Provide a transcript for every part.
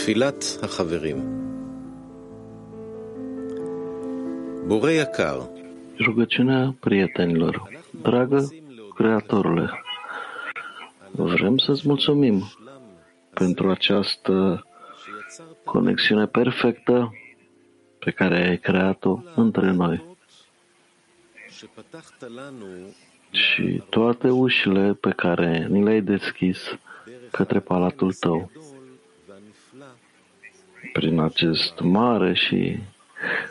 תפילת החברים בורא יקר, Rugăciunea prietenilor. Dragă Creatorule, vrem să-ți mulțumim pentru această conexiune perfectă pe care ai creat-o între noi שפתחת לנו și toate ușile pe care ni le-ai deschis către palatul tău והנפלא prin acest mare și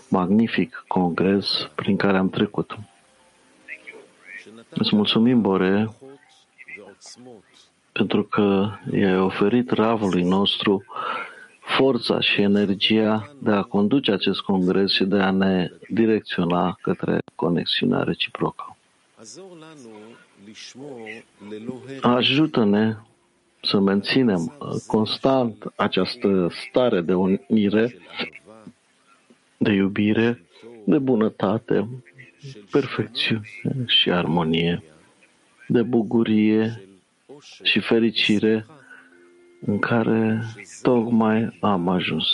magnific congres prin care am trecut. Îți mulțumim, Bore, pentru că i-ai oferit ravului nostru forța și energia de a conduce acest congres și de a ne direcționa către conexiunea reciprocă. Ajută-ne să menținem uh, constant această stare de unire, de iubire, de bunătate, perfecțiune și armonie, de bucurie și fericire în care tocmai am ajuns.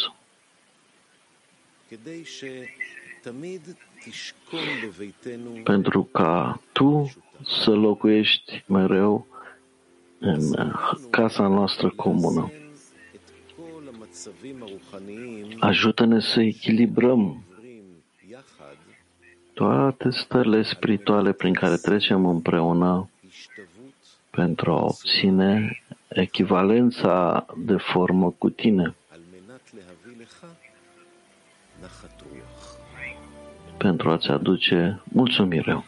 Pentru ca tu să locuiești mereu în casa noastră comună. Ajută-ne să echilibrăm toate stările spirituale prin care trecem împreună pentru a obține echivalența de formă cu tine. Pentru a-ți aduce mulțumire.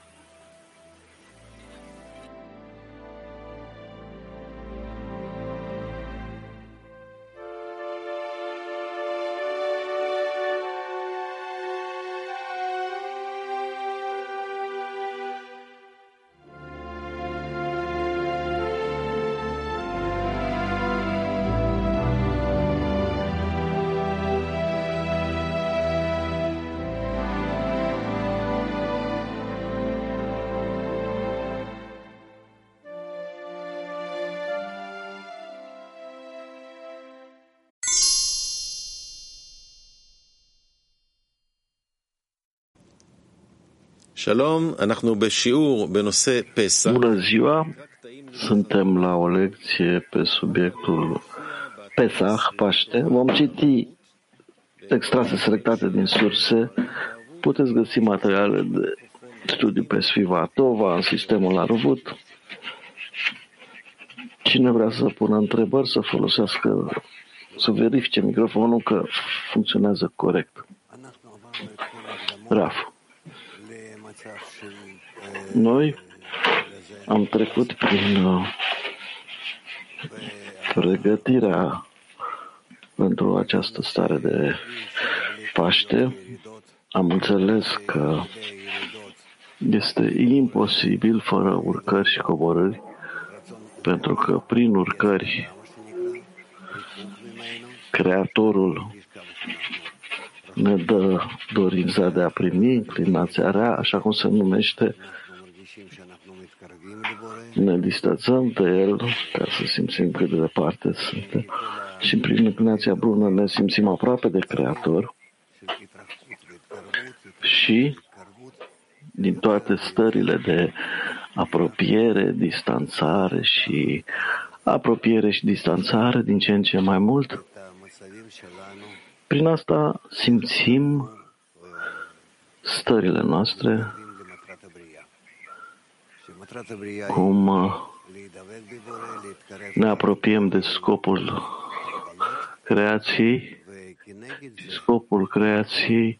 Shalom, Bună ziua! Suntem la o lecție pe subiectul Pesach, Paște. Vom citi extrase selectate din surse. Puteți găsi materiale de studiu pe Sfiva Tova, în sistemul Arvut. Cine vrea să pună întrebări, să folosească, să verifice microfonul că funcționează corect. Rafu. Noi am trecut prin uh, pregătirea pentru această stare de Paște. Am înțeles că este imposibil fără urcări și coborâri, pentru că prin urcări Creatorul ne dă dorința de a primi inclinația rea, așa cum se numește, ne distanțăm de el ca să simțim cât de departe suntem. Și prin inclinația bună ne simțim aproape de Creator. Și din toate stările de apropiere, distanțare și apropiere și distanțare din ce în ce mai mult, prin asta simțim stările noastre, cum uh, ne apropiem de scopul creației și scopul creației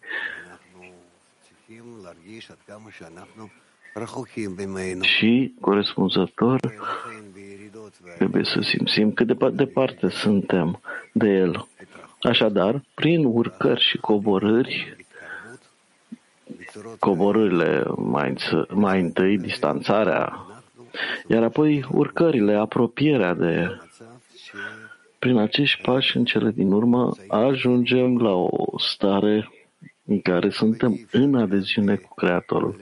și, corespunzător, trebuie să simțim cât de departe suntem de el. Așadar, prin urcări și coborâri, coborârile mai, înț- mai întâi, distanțarea, iar apoi urcările, apropierea de prin acești pași, în cele din urmă, ajungem la o stare în care suntem în adeziune cu Creatorul.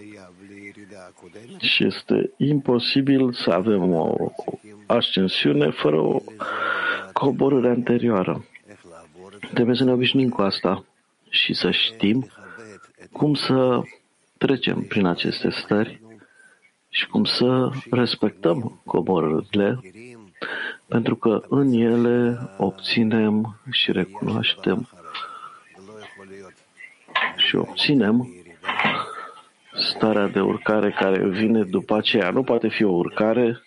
Și este imposibil să avem o ascensiune fără o coborâre anterioară. Trebuie să ne obișnuim cu asta și să știm cum să trecem prin aceste stări și cum să respectăm coborârile, pentru că în ele obținem și recunoaștem și obținem starea de urcare care vine după aceea. Nu poate fi o urcare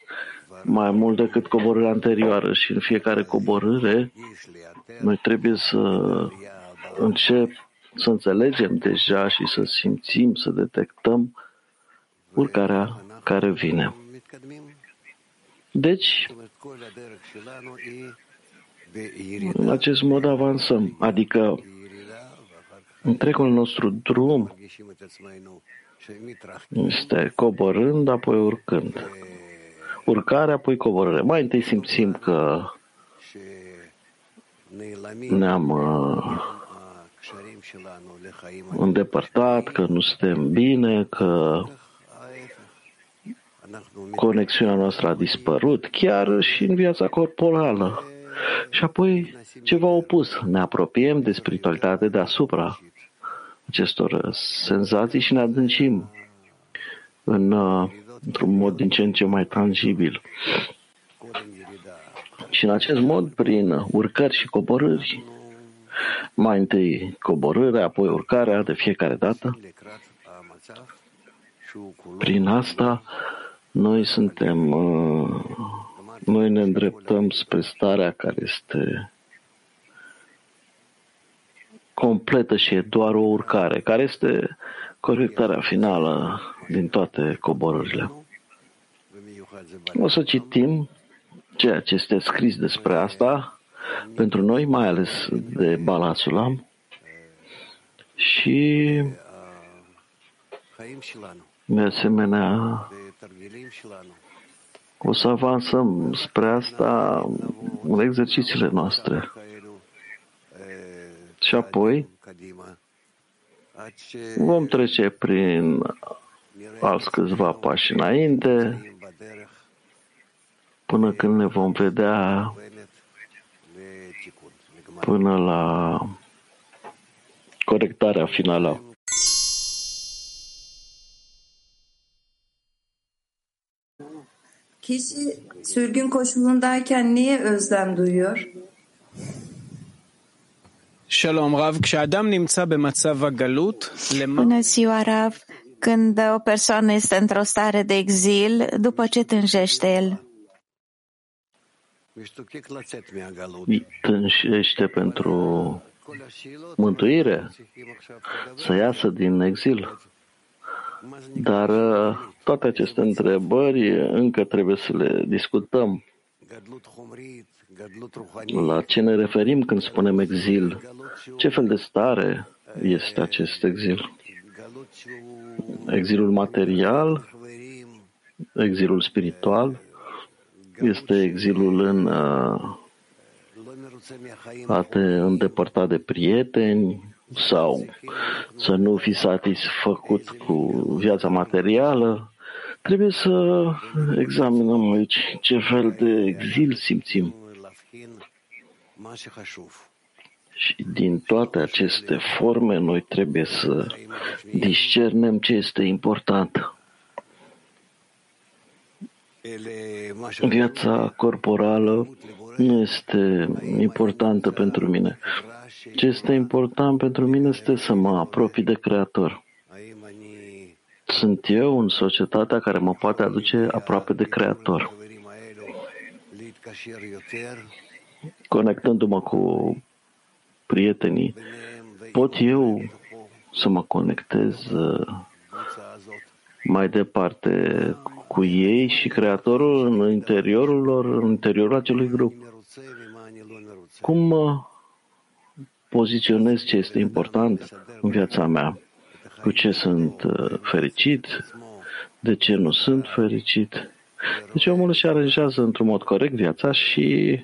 mai mult decât coborârea anterioară și în fiecare coborâre noi trebuie să încep să înțelegem deja și să simțim, să detectăm urcarea care vine. Deci, în acest mod avansăm, adică întregul nostru drum este coborând, apoi urcând. Urcare, apoi coborâre. Mai întâi simțim că ne-am uh, îndepărtat, că nu suntem bine, că conexiunea noastră a dispărut, chiar și în viața corporală. Și apoi ceva opus. Ne apropiem de spiritualitate deasupra acestor senzații și ne adâncim în, uh, într-un mod din ce în ce mai tangibil. Și în acest mod, prin urcări și coborâri, mai întâi coborârea, apoi urcarea de fiecare dată, prin asta noi suntem, uh, noi ne îndreptăm spre starea care este completă și e doar o urcare, care este corectarea finală din toate coborârile. O să citim ceea ce este scris despre asta pentru noi, mai ales de Balasulam și de asemenea o să avansăm spre asta în exercițiile noastre. Și apoi vom trece prin alți câțiva pași înainte, până când ne vom vedea până la corectarea finală. Kişi sürgün koşulundayken niye özlem duyuyor? Shalom, Rav. כשאדם נמצא במצב הגלות, Bună ziua, Rav. Când o persoană este într-o stare de exil, după ce tânjește el? Tânjește pentru mântuire, să iasă din exil. Dar uh, toate aceste întrebări încă trebuie să le discutăm. La ce ne referim când spunem exil? Ce fel de stare este acest exil? Exilul material, exilul spiritual, este exilul în uh, a te îndepărta de prieteni sau să nu fi satisfăcut cu viața materială. Trebuie să examinăm aici ce fel de exil simțim. Și din toate aceste forme, noi trebuie să discernem ce este important. Viața corporală nu este importantă pentru mine. Ce este important pentru mine este să mă apropii de Creator. Sunt eu în societatea care mă poate aduce aproape de Creator. Conectându-mă cu prietenii, pot eu să mă conectez uh, mai departe cu ei și Creatorul în interiorul lor, în interiorul acelui grup. Cum mă poziționez ce este important în viața mea? Cu ce sunt uh, fericit? De ce nu sunt fericit? Deci omul își aranjează într-un mod corect viața și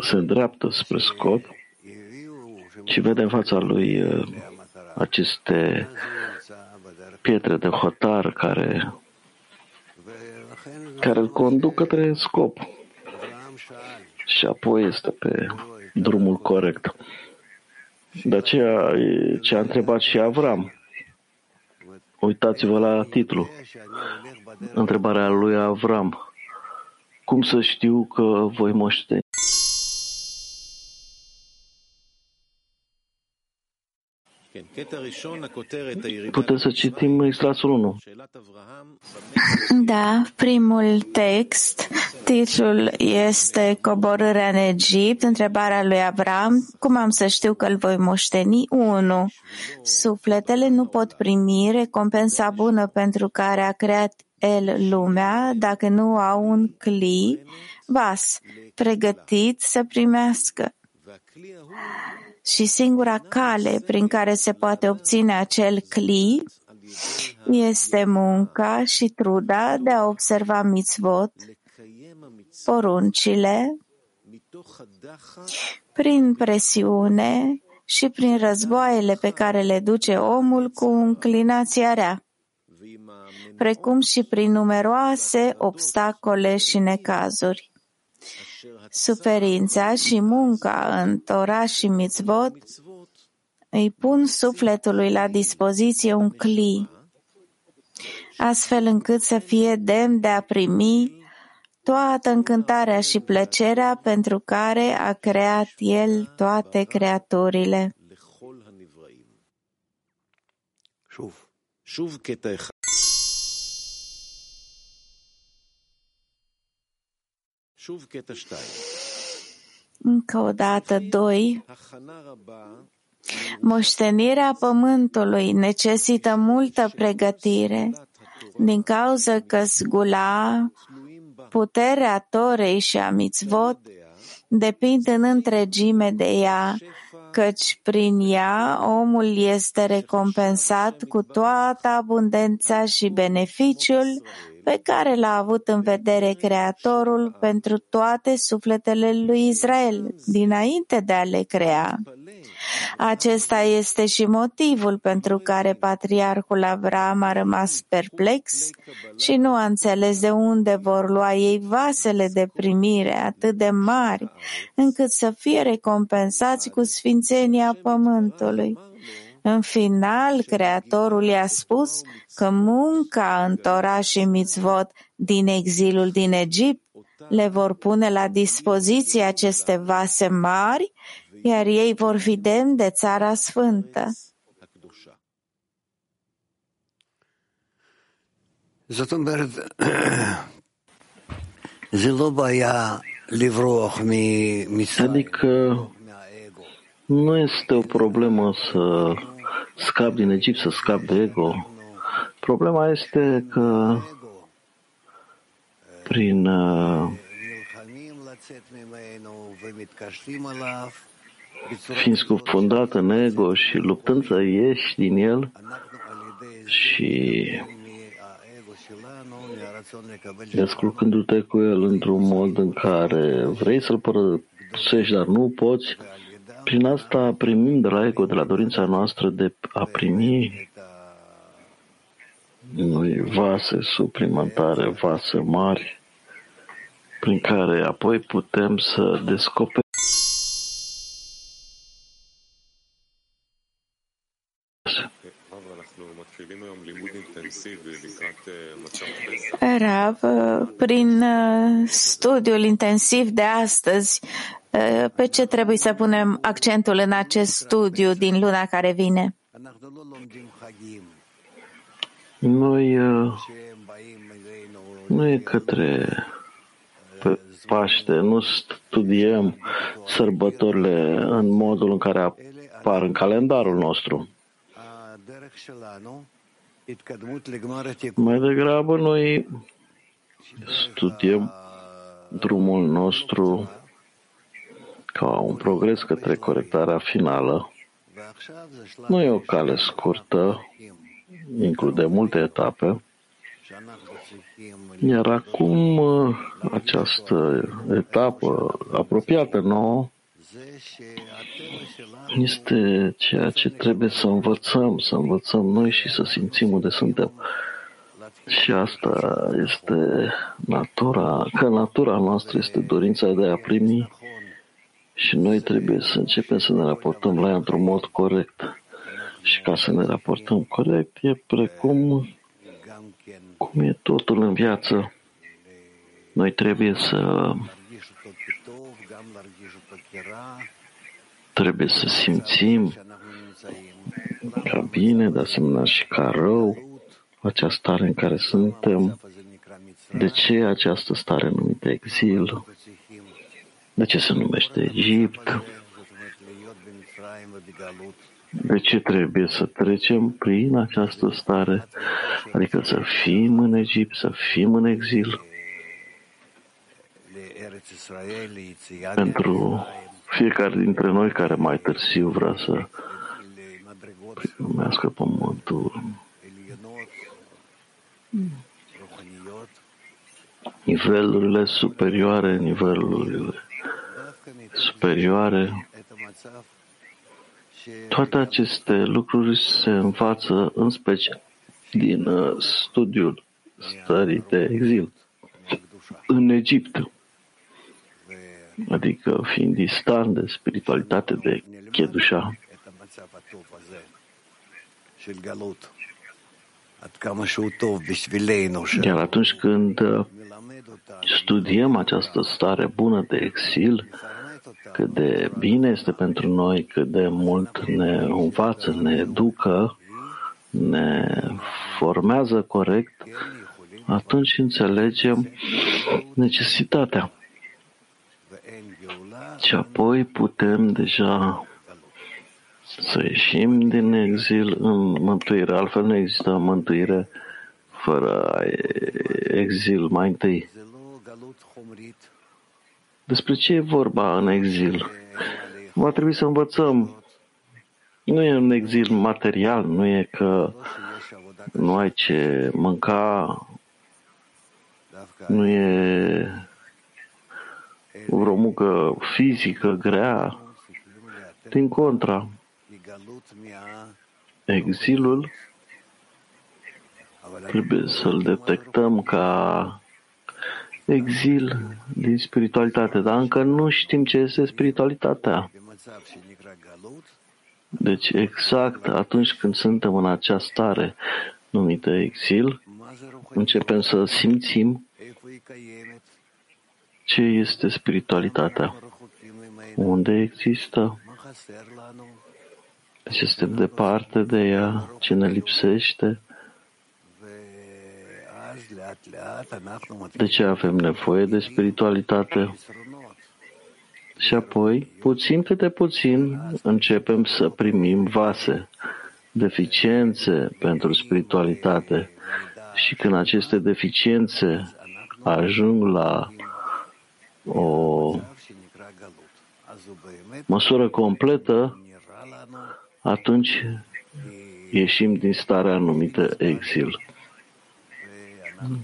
se îndreaptă spre scop și vede în fața lui uh, aceste pietre de hotar care, care îl conduc către scop. și apoi este pe drumul corect. De aceea ce a întrebat și Avram. Uitați-vă la titlu. Întrebarea lui Avram. Cum să știu că voi moște? Putem să citim extrasul 1. Da, primul text, titlul este Coborârea în Egipt, întrebarea lui Avram, cum am să știu că îl voi moșteni? 1. Sufletele nu pot primi recompensa bună pentru care a creat el lumea dacă nu au un cli, vas, pregătit să primească. Și singura cale prin care se poate obține acel cli este munca și truda de a observa mitzvot, poruncile, prin presiune și prin războaiele pe care le duce omul cu înclinația rea, precum și prin numeroase obstacole și necazuri. Suferința și munca în Torah și mitzvot îi pun sufletului la dispoziție un cli, astfel încât să fie demn de a primi toată încântarea și plăcerea pentru care a creat El toate creaturile. Încă o dată, doi. Moștenirea pământului necesită multă pregătire din cauza că zgula, puterea Torei și a mitzvot depind în întregime de ea, căci prin ea omul este recompensat cu toată abundența și beneficiul pe care l-a avut în vedere Creatorul pentru toate sufletele lui Israel, dinainte de a le crea. Acesta este și motivul pentru care patriarhul Avram a rămas perplex și nu a înțeles de unde vor lua ei vasele de primire atât de mari, încât să fie recompensați cu sfințenia pământului. În final, Creatorul i-a spus că munca în Torah și mitzvot din exilul din Egipt le vor pune la dispoziție aceste vase mari, iar ei vor fi demni de țara sfântă. Adică nu este o problemă să scap din Egipt, să scap de ego. Problema este că prin uh, fiind scufundat în ego și luptând să ieși din el și descurcându-te cu el într-un mod în care vrei să-l părăsești, dar nu poți, prin asta primim de la ego, de la dorința noastră de a primi noi vase suplimentare, vase mari, prin care apoi putem să descoperim Rav, prin uh, studiul intensiv de astăzi, uh, pe ce trebuie să punem accentul în acest studiu din luna care vine? Noi uh, nu e către pe Paște, nu studiem sărbătorile în modul în care apar în calendarul nostru. Mai degrabă noi studiem drumul nostru ca un progres către corectarea finală. Nu e o cale scurtă, include multe etape, iar acum această etapă apropiată nouă este ceea ce trebuie să învățăm, să învățăm noi și să simțim unde suntem. Și asta este natura, că natura noastră este dorința de a primi Și noi trebuie să începem să ne raportăm la ea într-un mod corect. Și ca să ne raportăm corect, e precum cum e totul în viață. Noi trebuie să trebuie să simțim ca bine, de asemenea și ca rău, acea stare în care suntem. De ce această stare numită exil? De ce se numește Egipt? De ce trebuie să trecem prin această stare? Adică să fim în Egipt, să fim în exil. Pentru fiecare dintre noi care mai târziu vrea să primească pământul, nivelurile superioare, nivelurile superioare, toate aceste lucruri se învață în special din uh, studiul stării de exil în Egipt, adică fiind distant de spiritualitate de Chedușa. Iar atunci când uh, studiem această stare bună de exil, cât de bine este pentru noi, cât de mult ne învață, ne educă, ne formează corect, atunci înțelegem necesitatea. Și apoi putem deja să ieșim din exil în mântuire. Altfel nu există mântuire fără exil mai întâi. Despre ce e vorba în exil? Va trebui să învățăm. Nu e un exil material, nu e că nu ai ce mânca, nu e vreo muncă fizică grea. Din contra, exilul trebuie să-l detectăm ca exil din spiritualitate, dar încă nu știm ce este spiritualitatea. Deci exact atunci când suntem în această stare numită exil, începem să simțim ce este spiritualitatea, unde există, de ce suntem departe de ea, ce ne lipsește, de ce avem nevoie de spiritualitate? Și apoi, puțin câte puțin, începem să primim vase, deficiențe pentru spiritualitate. Și când aceste deficiențe ajung la o măsură completă, atunci ieșim din starea numită exil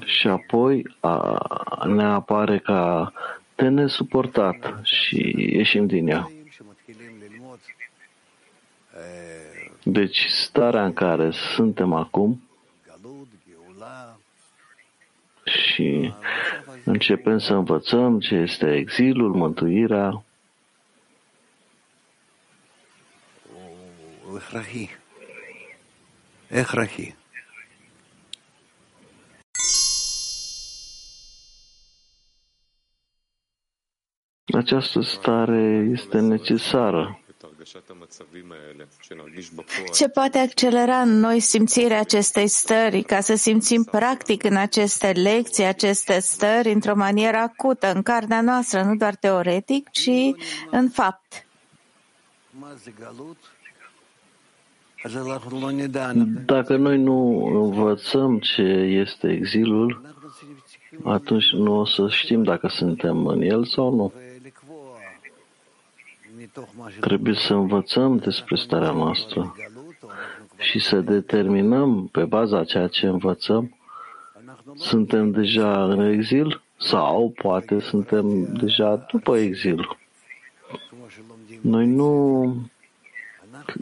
și apoi a, ne apare ca de nesuportat și ieșim din ea. Deci starea în care suntem acum și începem să învățăm ce este exilul, mântuirea. Ehrahi. Ehrahi. Această stare este necesară. Ce poate accelera în noi simțirea acestei stări, ca să simțim practic în aceste lecții, aceste stări, într-o manieră acută, în carnea noastră, nu doar teoretic, ci în fapt? Dacă noi nu învățăm ce este exilul, atunci nu o să știm dacă suntem în el sau nu. Trebuie să învățăm despre starea noastră și să determinăm pe baza ceea ce învățăm, suntem deja în exil sau poate suntem deja după exil. Noi nu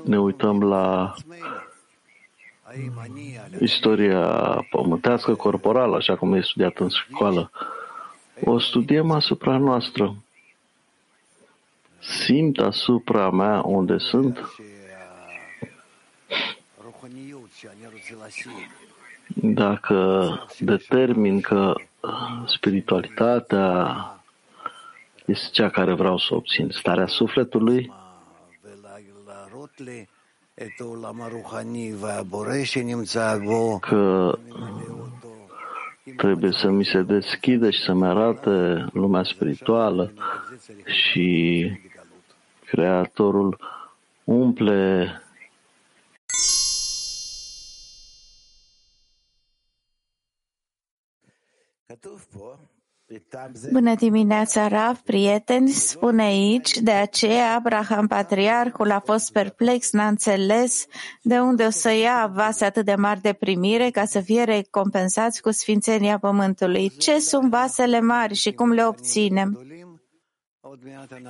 ne uităm la istoria pământească corporală, așa cum e studiat în școală. O studiem asupra noastră simt asupra mea unde sunt, dacă determin că spiritualitatea este cea care vreau să obțin, starea sufletului, că trebuie să mi se deschidă și să-mi arate lumea spirituală și Creatorul umple Bună dimineața, Rav, prieteni, spune aici, de aceea Abraham, patriarhul, a fost perplex, n-a înțeles de unde o să ia vase atât de mari de primire ca să fie recompensați cu sfințenia pământului. Ce sunt vasele mari și cum le obținem?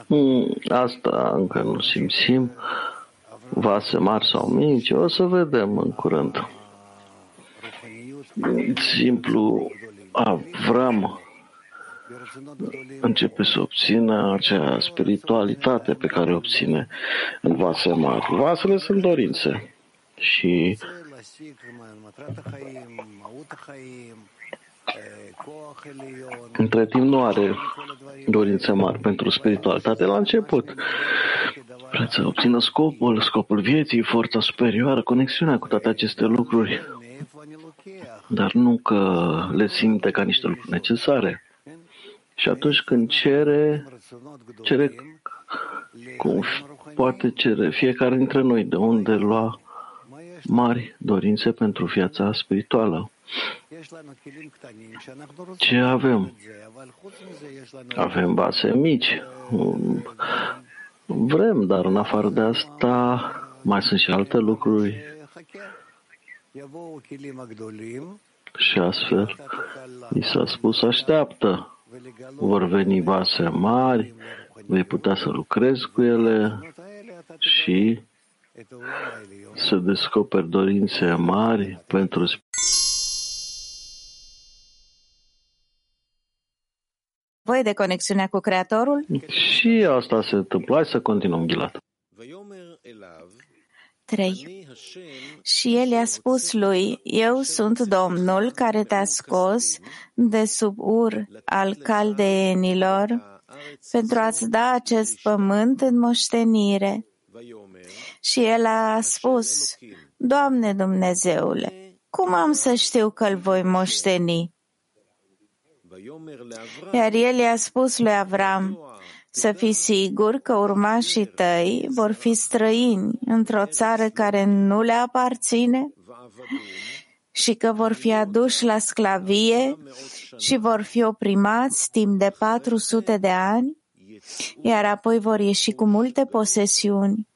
Hmm, asta încă nu simțim. Vase mari sau mici, o să vedem în curând. Simplu, Avram începe să obțină acea spiritualitate pe care o obține în vase mari. Vasele sunt dorințe și între timp nu are dorințe mari pentru spiritualitate la început. Vrea să obțină scopul, scopul vieții, forța superioară, conexiunea cu toate aceste lucruri, dar nu că le simte ca niște lucruri necesare. Și atunci când cere, cere cum poate cere fiecare dintre noi de unde lua mari dorințe pentru viața spirituală. Ce avem? Avem base mici. Vrem, dar în afară de asta mai sunt și alte lucruri. Și astfel, i s-a spus, așteaptă vor veni vase mari, vei putea să lucrezi cu ele și să descoperi dorințe mari pentru Voi de conexiunea cu Creatorul? Și asta se întâmplă. Hai să continuăm, Ghilat. 3. Și el i-a spus lui, Eu sunt Domnul care te-a scos de sub ur al caldeenilor pentru a-ți da acest pământ în moștenire. Și el a spus, Doamne Dumnezeule, cum am să știu că îl voi moșteni? Iar el i-a spus lui Avram, să fii sigur că urmașii tăi vor fi străini într-o țară care nu le aparține și că vor fi aduși la sclavie și vor fi oprimați timp de 400 de ani, iar apoi vor ieși cu multe posesiuni.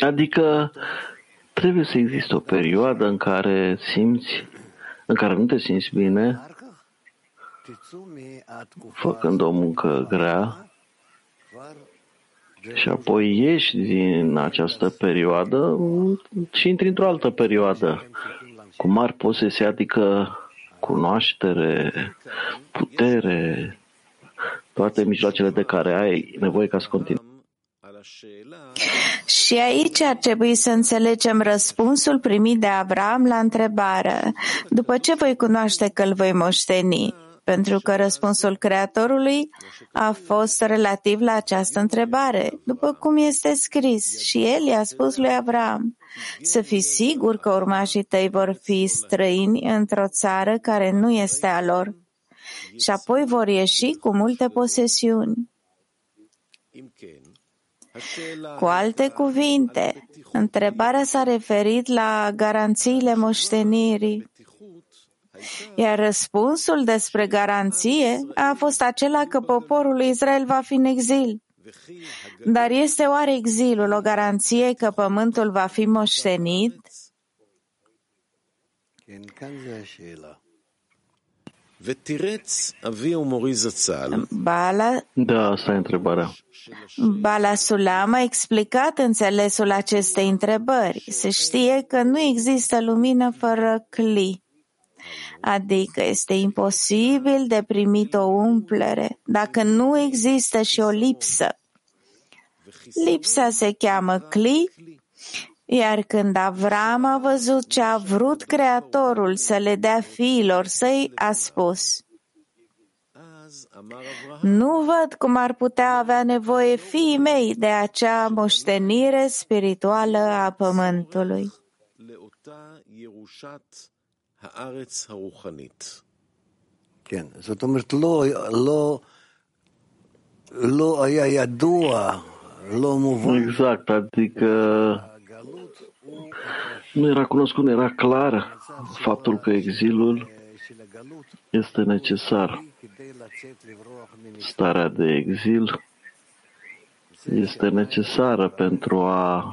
Adică trebuie să existe o perioadă în care simți în care nu te simți bine, făcând o muncă grea, și apoi ieși din această perioadă și intri într-o altă perioadă cu mari posese, adică cunoaștere, putere, toate mijloacele de care ai nevoie ca să continui. Și aici ar trebui să înțelegem răspunsul primit de Avram la întrebare. După ce voi cunoaște că îl voi moșteni? Pentru că răspunsul Creatorului a fost relativ la această întrebare, după cum este scris. Și el i-a spus lui Avram, să fii sigur că urmașii tăi vor fi străini într-o țară care nu este a lor. Și apoi vor ieși cu multe posesiuni. Cu alte cuvinte, întrebarea s-a referit la garanțiile moștenirii, iar răspunsul despre garanție a fost acela că poporul Israel va fi în exil. Dar este oare exilul o garanție că pământul va fi moștenit? Bala, da, asta e întrebarea. Bala Sulam a explicat înțelesul acestei întrebări. Se știe că nu există lumină fără cli. adică este imposibil de primit o umplere dacă nu există și o lipsă. Lipsa se cheamă cli, iar când Avram a văzut ce a vrut Creatorul să le dea fiilor săi, a spus, nu văd cum ar putea avea nevoie fiii mei de acea moștenire spirituală a pământului. כן, זאת אומרת, לא, לא, לא היה ידוע, לא מובן. Exact, adică nu era cunoscut, nu era clar faptul că exilul este necesar. Starea de exil este necesară pentru a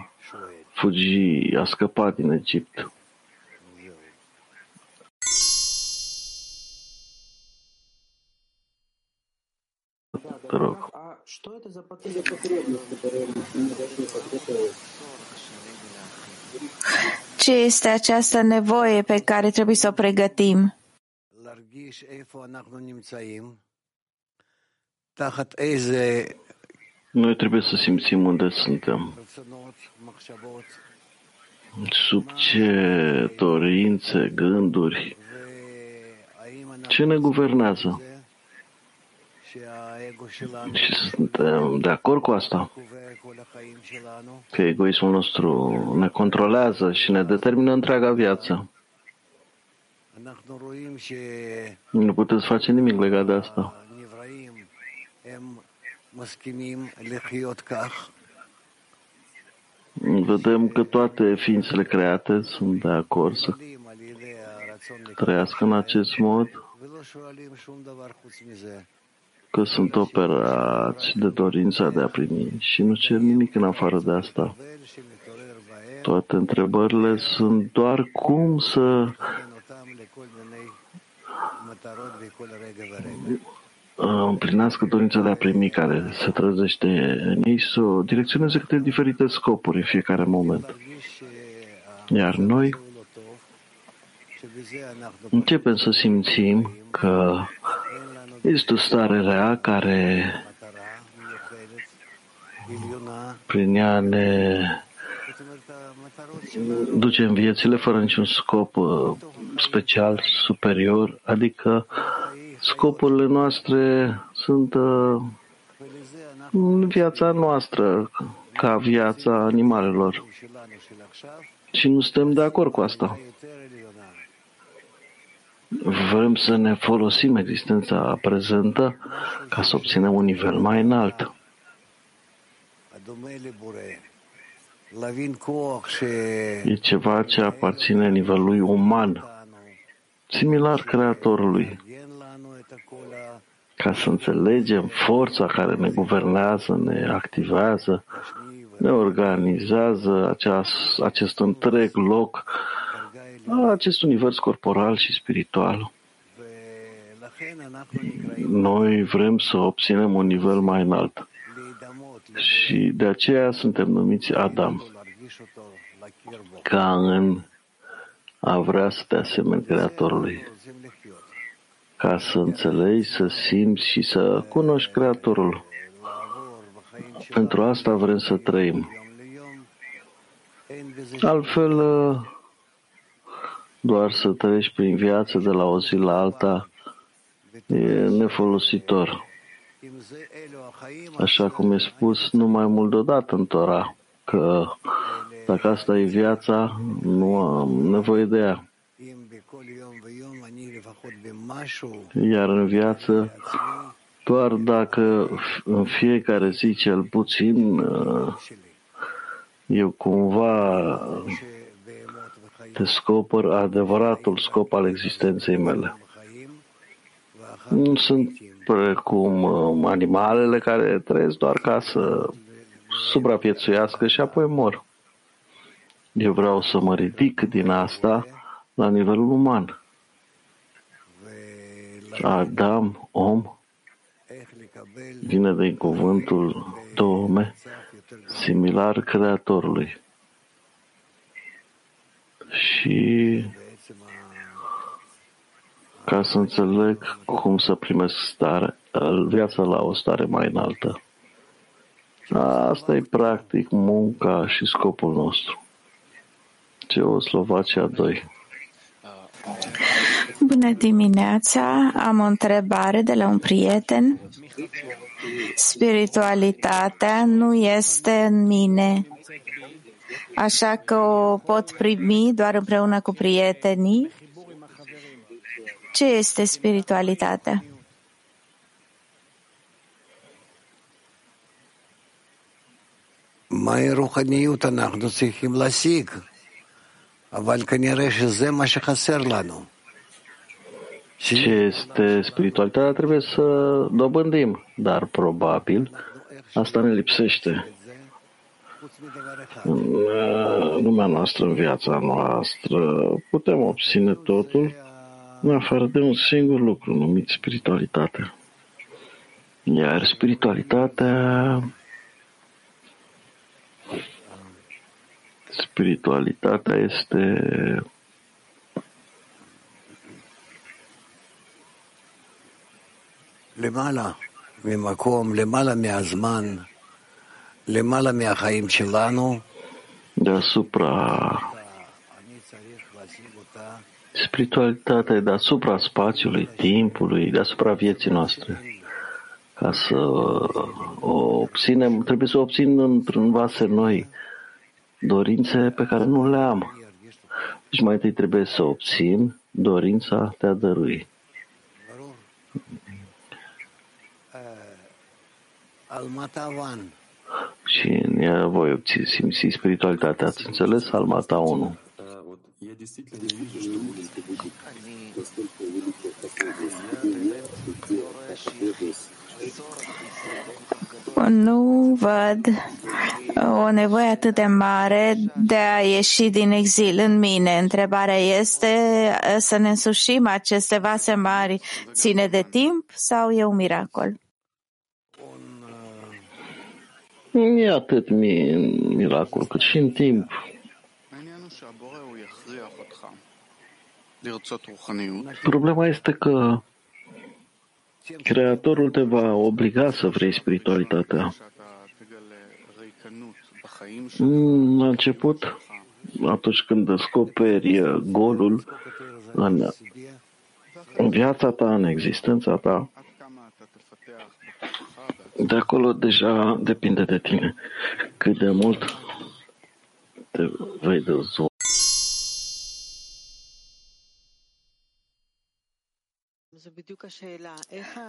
fugi, a scăpa din Egipt. Te rog. Ce este această nevoie pe care trebuie să o pregătim? Noi trebuie să simțim unde suntem. Sub ce dorințe, gânduri, ce ne guvernează? Și suntem de acord cu asta? Că egoismul nostru ne controlează și ne determină întreaga viață. Nu puteți face nimic legat de asta. Vedem că toate ființele create sunt de acord să trăiască în acest mod, că sunt operați de dorința de a primi și nu cer nimic în afară de asta. Toate întrebările sunt doar cum să Uh, împlinească dorința de a primi care se trăzește în ei, să o direcționeze către diferite scopuri în fiecare moment. Iar noi începem să simțim că este o stare rea care prin ea ne duce în viețile fără niciun scop uh, special, superior, adică scopurile noastre sunt uh, în viața noastră ca viața animalelor. Și nu suntem de acord cu asta. Vrem să ne folosim existența prezentă ca să obținem un nivel mai înalt. E ceva ce aparține nivelului uman, similar creatorului ca să înțelegem forța care ne guvernează, ne activează, ne organizează acest, acest întreg loc, acest univers corporal și spiritual. Noi vrem să obținem un nivel mai înalt și de aceea suntem numiți Adam, ca în a vrea să te asemeni Creatorului ca să înțelegi, să simți și să cunoști Creatorul. Pentru asta vrem să trăim. Altfel, doar să treci prin viață de la o zi la alta e nefolositor. Așa cum e spus numai mult deodată în Tora, că dacă asta e viața, nu am nevoie de ea. Iar în viață, doar dacă în fiecare zi cel puțin uh, eu cumva descoper adevăratul scop al existenței mele. Nu sunt precum uh, animalele care trăiesc doar ca să supraviețuiască și apoi mor. Eu vreau să mă ridic din asta la nivelul uman. Adam, om, vine din cuvântul Tome, similar Creatorului. Și ca să înțeleg cum să primesc stare, viața la o stare mai înaltă. Asta e practic munca și scopul nostru. Ceoslovacia 2. Bună dimineața! Am o întrebare de la un prieten. Spiritualitatea nu este în mine, așa că o pot primi doar împreună cu prietenii. Ce este spiritualitatea? Mai ruhaniut anahnu tsikhim lasig, aval kanire sheze ma shekhaser lanu. Ce este spiritualitatea trebuie să dobândim, dar probabil asta ne lipsește în lumea noastră, în viața noastră. Putem obține totul în afară de un singur lucru numit spiritualitate. Iar spiritualitatea spiritualitatea este deasupra spiritualitatea deasupra spațiului, timpului, deasupra vieții noastre. Ca să o obținem, trebuie să o obțin într-un vase noi, dorințe pe care nu le am. Deci mai întâi trebuie să obțin dorința de a dărui. Și în ea voi obține, simți spiritualitatea. Ați înțeles? Almata 1. Nu văd o nevoie atât de mare de a ieși din exil în mine. Întrebarea este să ne însușim aceste vase mari ține de timp sau e un miracol? E atât miracol cât și în timp. Problema este că Creatorul te va obliga să vrei spiritualitatea. La început, atunci când descoperi golul în, în viața ta, în existența ta, de acolo deja depinde de tine cât de mult te vei dezvolta.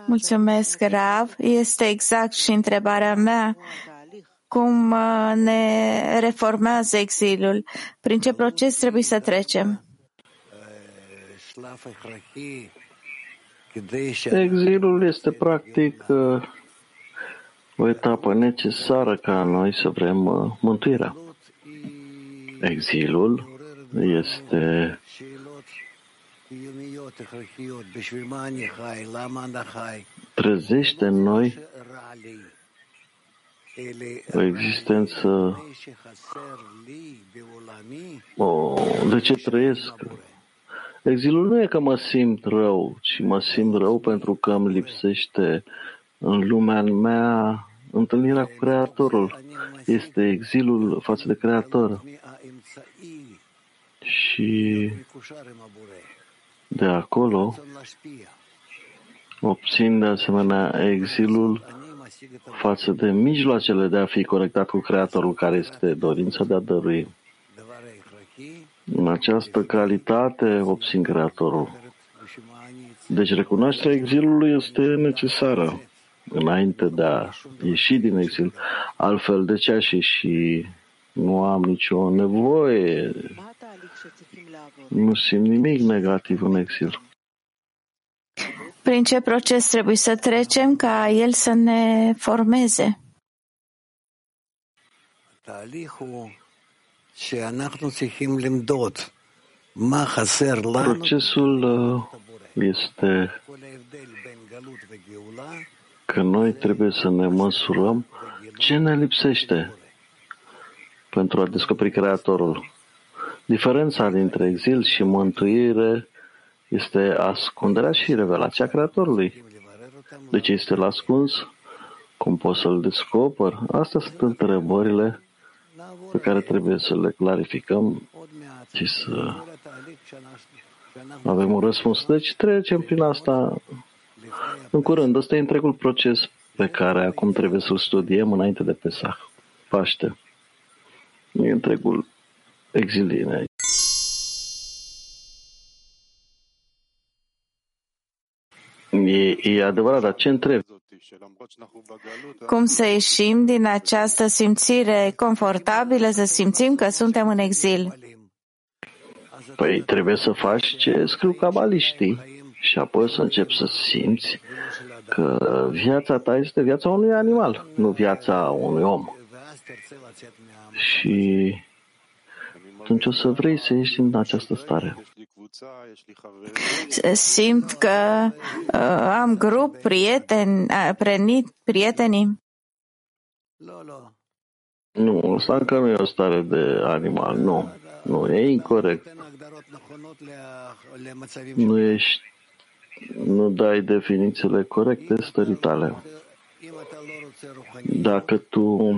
Mulțumesc, Rav. Este exact și întrebarea mea. Cum uh, ne reformează exilul? Prin ce proces trebuie să trecem? Exilul este practic uh, o etapă necesară ca noi să vrem uh, mântuirea. Exilul este trezește în noi o existență o, de ce trăiesc? Exilul nu e că mă simt rău, ci mă simt rău pentru că îmi lipsește în lumea mea întâlnirea cu Creatorul. Este exilul față de Creator. Și de acolo obțin de asemenea exilul față de mijloacele de a fi conectat cu Creatorul, care este dorința de a dărui. În această calitate obțin Creatorul. Deci recunoașterea exilului este necesară înainte de a ieși din exil. Altfel, de ce aș ieși? Nu am nicio nevoie nu simt nimic negativ în exil. Prin ce proces trebuie să trecem ca el să ne formeze? Procesul uh, este că noi trebuie să ne măsurăm ce ne lipsește pentru a descoperi Creatorul. Diferența dintre exil și mântuire este ascunderea și revelația Creatorului. De ce este la ascuns? Cum pot să-l descoper? Astea sunt întrebările pe care trebuie să le clarificăm și să avem un răspuns. Deci trecem prin asta în curând. Ăsta e întregul proces pe care acum trebuie să-l studiem înainte de Pesach. Paște. E întregul exiline. E, e adevărat, dar ce întreb? Cum să ieșim din această simțire confortabilă, să simțim că suntem în exil? Păi trebuie să faci ce scriu cabaliștii și apoi să începi să simți că viața ta este viața unui animal, nu viața unui om. Și atunci o să vrei să ieși din această stare. Simt că uh, am grup, prieteni, uh, prenit, prietenii. Nu, asta încă nu e o stare de animal, nu. Nu, e incorrect. Nu ești, nu dai definițiile corecte stării tale. Dacă tu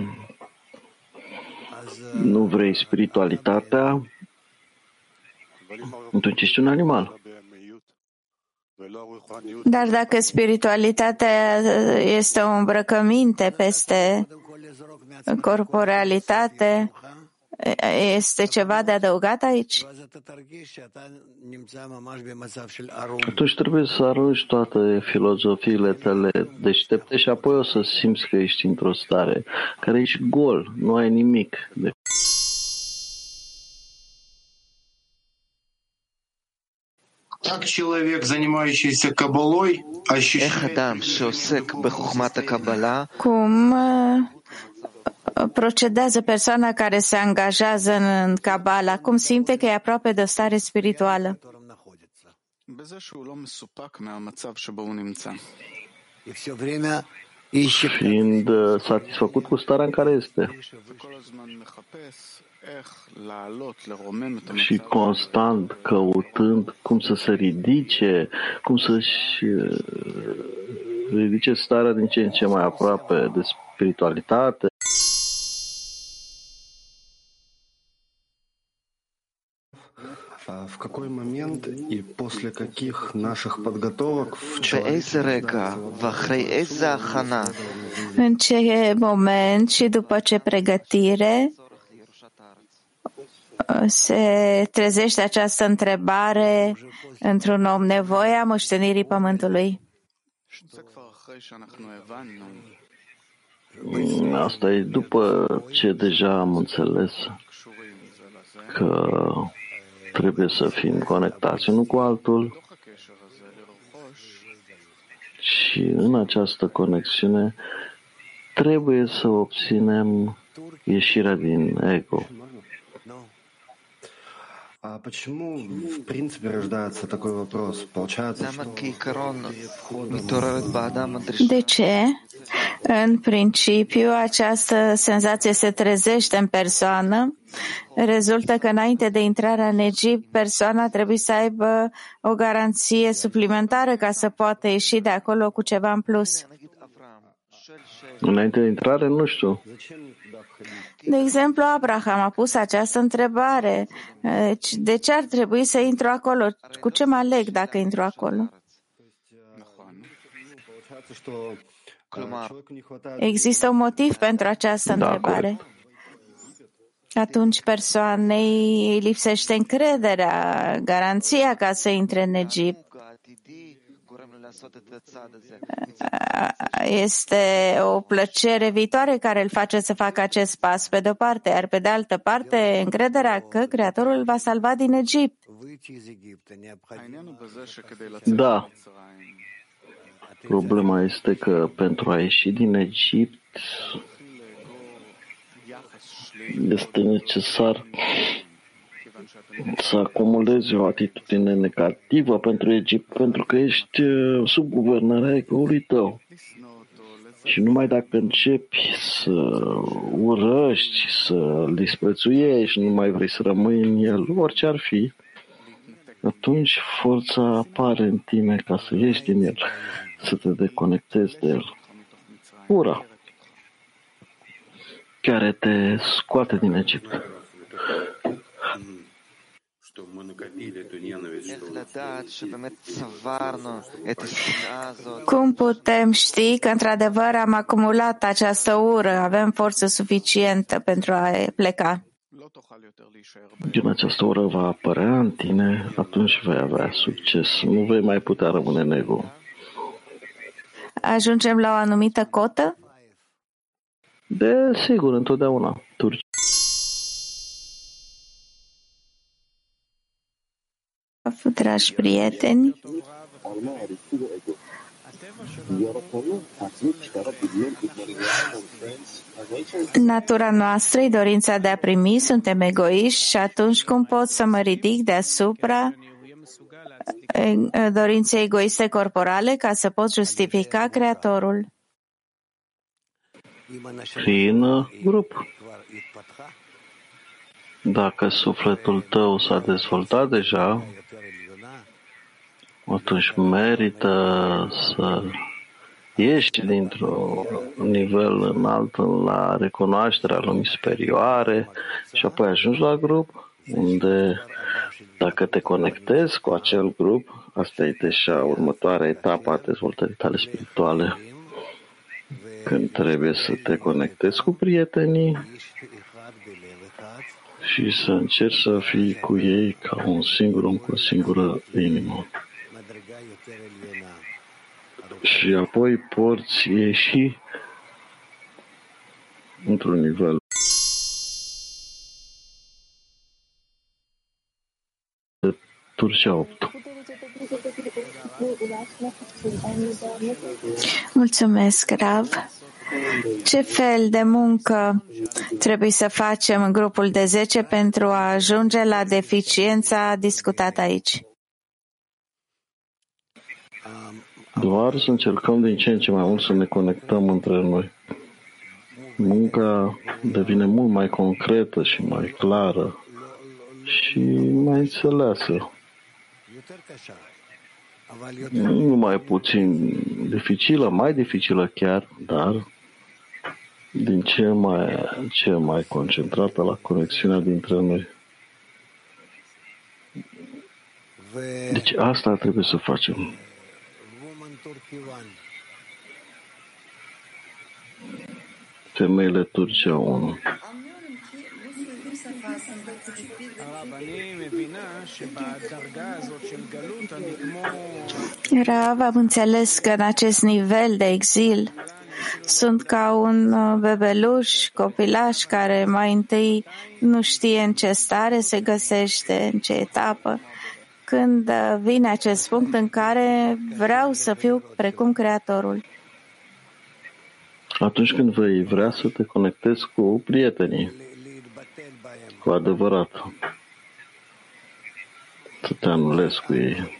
nu vrei spiritualitatea, atunci ești un animal. Dar dacă spiritualitatea este o îmbrăcăminte peste corporalitate, este ceva de adăugat aici? Atunci trebuie să arunci toate filozofiile tale deștepte și apoi o să simți că ești într-o stare care ești gol, nu ai nimic. De... Как человек, занимающийся кабалой, ощущает... Cum procedează persoana care se angajează în Kabbalah? Cum simte că e aproape de o stare spirituală? Fiind satisfăcut cu starea în care este și constant căutând cum să se ridice, cum să-și ridice starea din ce în ce mai aproape de spiritualitate. какой момент и после каких наших подготовок в În ce moment și după ce pregătire se trezește această întrebare într-un om nevoia moștenirii Pământului? Asta e după ce deja am înțeles că trebuie să fim conectați unul cu altul și în această conexiune trebuie să obținem ieșirea din ego. De ce? În principiu, această senzație se trezește în persoană. Rezultă că înainte de intrarea în Egipt, persoana trebuie să aibă o garanție suplimentară ca să poată ieși de acolo cu ceva în plus. Înainte de intrare, nu știu. De exemplu, Abraham a pus această întrebare. Deci, de ce ar trebui să intru acolo? Cu ce mă aleg dacă intru acolo? Există un motiv pentru această Da, întrebare. Atunci persoanei îi lipsește încrederea, garanția ca să intre în Egipt. Este o plăcere viitoare care îl face să facă acest pas pe de-o parte, iar pe de altă parte încrederea că Creatorul îl va salva din Egipt. Da. Problema este că pentru a ieși din Egipt este necesar să acumulezi o atitudine negativă pentru Egipt, pentru că ești uh, sub guvernarea egoului tău. Și numai dacă începi să urăști, să-l disprețuiești, nu mai vrei să rămâi în el, orice ar fi, atunci forța apare în tine ca să ieși din el, să te deconectezi de el. Ura, care te scoate din Egipt. Cum putem ști că într-adevăr am acumulat această ură, avem forță suficientă pentru a pleca? Din această oră va apărea în tine, atunci vei avea succes. Nu vei mai putea rămâne în ego. Ajungem la o anumită cotă? De sigur, întotdeauna. Turci. Dragi prieteni, Natura noastră e dorința de a primi, suntem egoiști și atunci cum pot să mă ridic deasupra dorinței egoiste corporale ca să pot justifica Creatorul? Prin grup. Dacă sufletul tău s-a dezvoltat deja, atunci merită să ieși dintr-un nivel înalt la recunoașterea lumii superioare și apoi ajungi la grup unde dacă te conectezi cu acel grup, asta e deja următoarea etapă a dezvoltării tale spirituale. Când trebuie să te conectezi cu prietenii și să încerci să fii cu ei ca un singur om cu o singură inimă și apoi poți ieși într-un nivel de Turcia 8. Mulțumesc, Rav. Ce fel de muncă trebuie să facem în grupul de 10 pentru a ajunge la deficiența discutată aici? Doar să încercăm din ce în ce mai mult să ne conectăm între noi. Munca devine mult mai concretă și mai clară și mai înțeleasă. Nu mai puțin dificilă, mai dificilă chiar, dar din ce mai, ce mai concentrată la conexiunea dintre noi. Deci asta trebuie să facem. Femeile Turcia 1 Rav, am înțeles că în acest nivel de exil sunt ca un uh, bebeluș, copilaș care mai întâi nu știe în ce stare se găsește, în ce etapă când uh, vine acest punct în care vreau să fiu precum Creatorul. Atunci când vei vrea să te conectezi cu prietenii, cu adevărat, să te anulezi cu ei.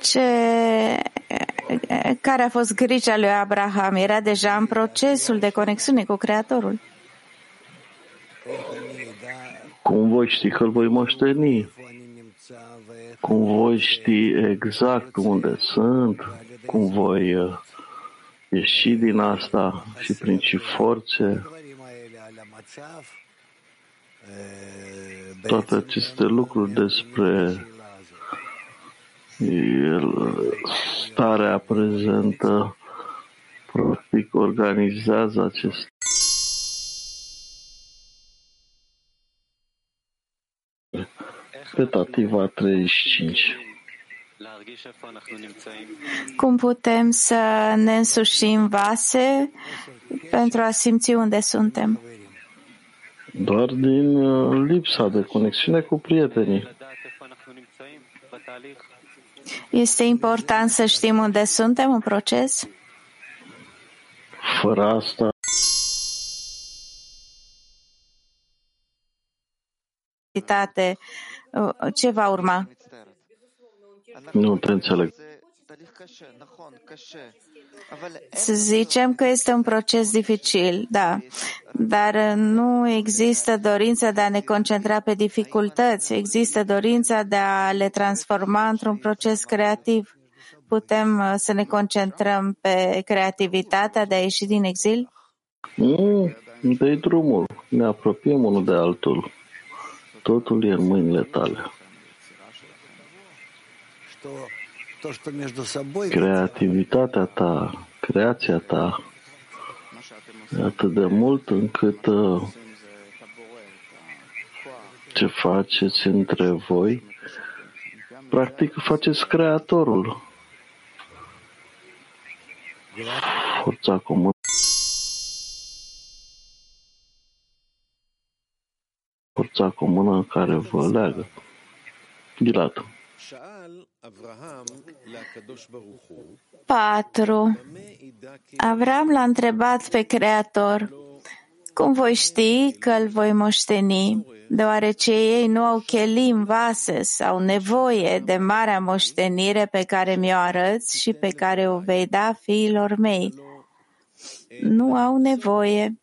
Ce care a fost grija lui Abraham? Era deja în procesul de conexiune cu Creatorul. Cum voi ști că îl voi moșteni? Cum voi ști exact unde sunt? Cum voi uh, ieși din asta și prin ce forțe? Toate aceste lucruri despre el, starea prezentă practic organizează acest Petativa 35 cum putem să ne însușim vase pentru a simți unde suntem? Doar din uh, lipsa de conexiune cu prietenii. Este important să știm unde suntem în proces? Fără asta, ce va urma? Nu te înțeleg. Să zicem că este un proces dificil, da, dar nu există dorința de a ne concentra pe dificultăți, există dorința de a le transforma într-un proces creativ. Putem uh, să ne concentrăm pe creativitatea de a ieși din exil? Nu, dă drumul, ne apropiem unul de altul. Totul e în mâinile tale. Creativitatea ta, creația ta, e atât de mult încât uh, ce faceți între voi, practic faceți creatorul. Forța comună. Forța comună care vă leagă. Gilată. 4. Avram l-a întrebat pe Creator, cum voi ști că îl voi moșteni, deoarece ei nu au chelim, vase sau nevoie de marea moștenire pe care mi-o arăți și pe care o vei da fiilor mei. Nu au nevoie.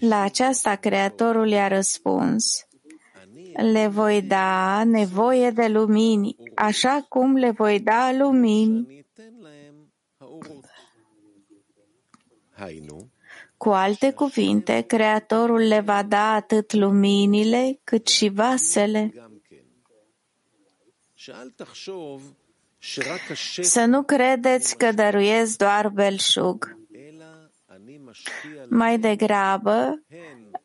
La aceasta Creatorul i-a răspuns, le voi da nevoie de lumini, așa cum le voi da lumini. Cu alte cuvinte, Creatorul le va da atât luminile cât și vasele. Să nu credeți că dăruiesc doar belșug. Mai degrabă,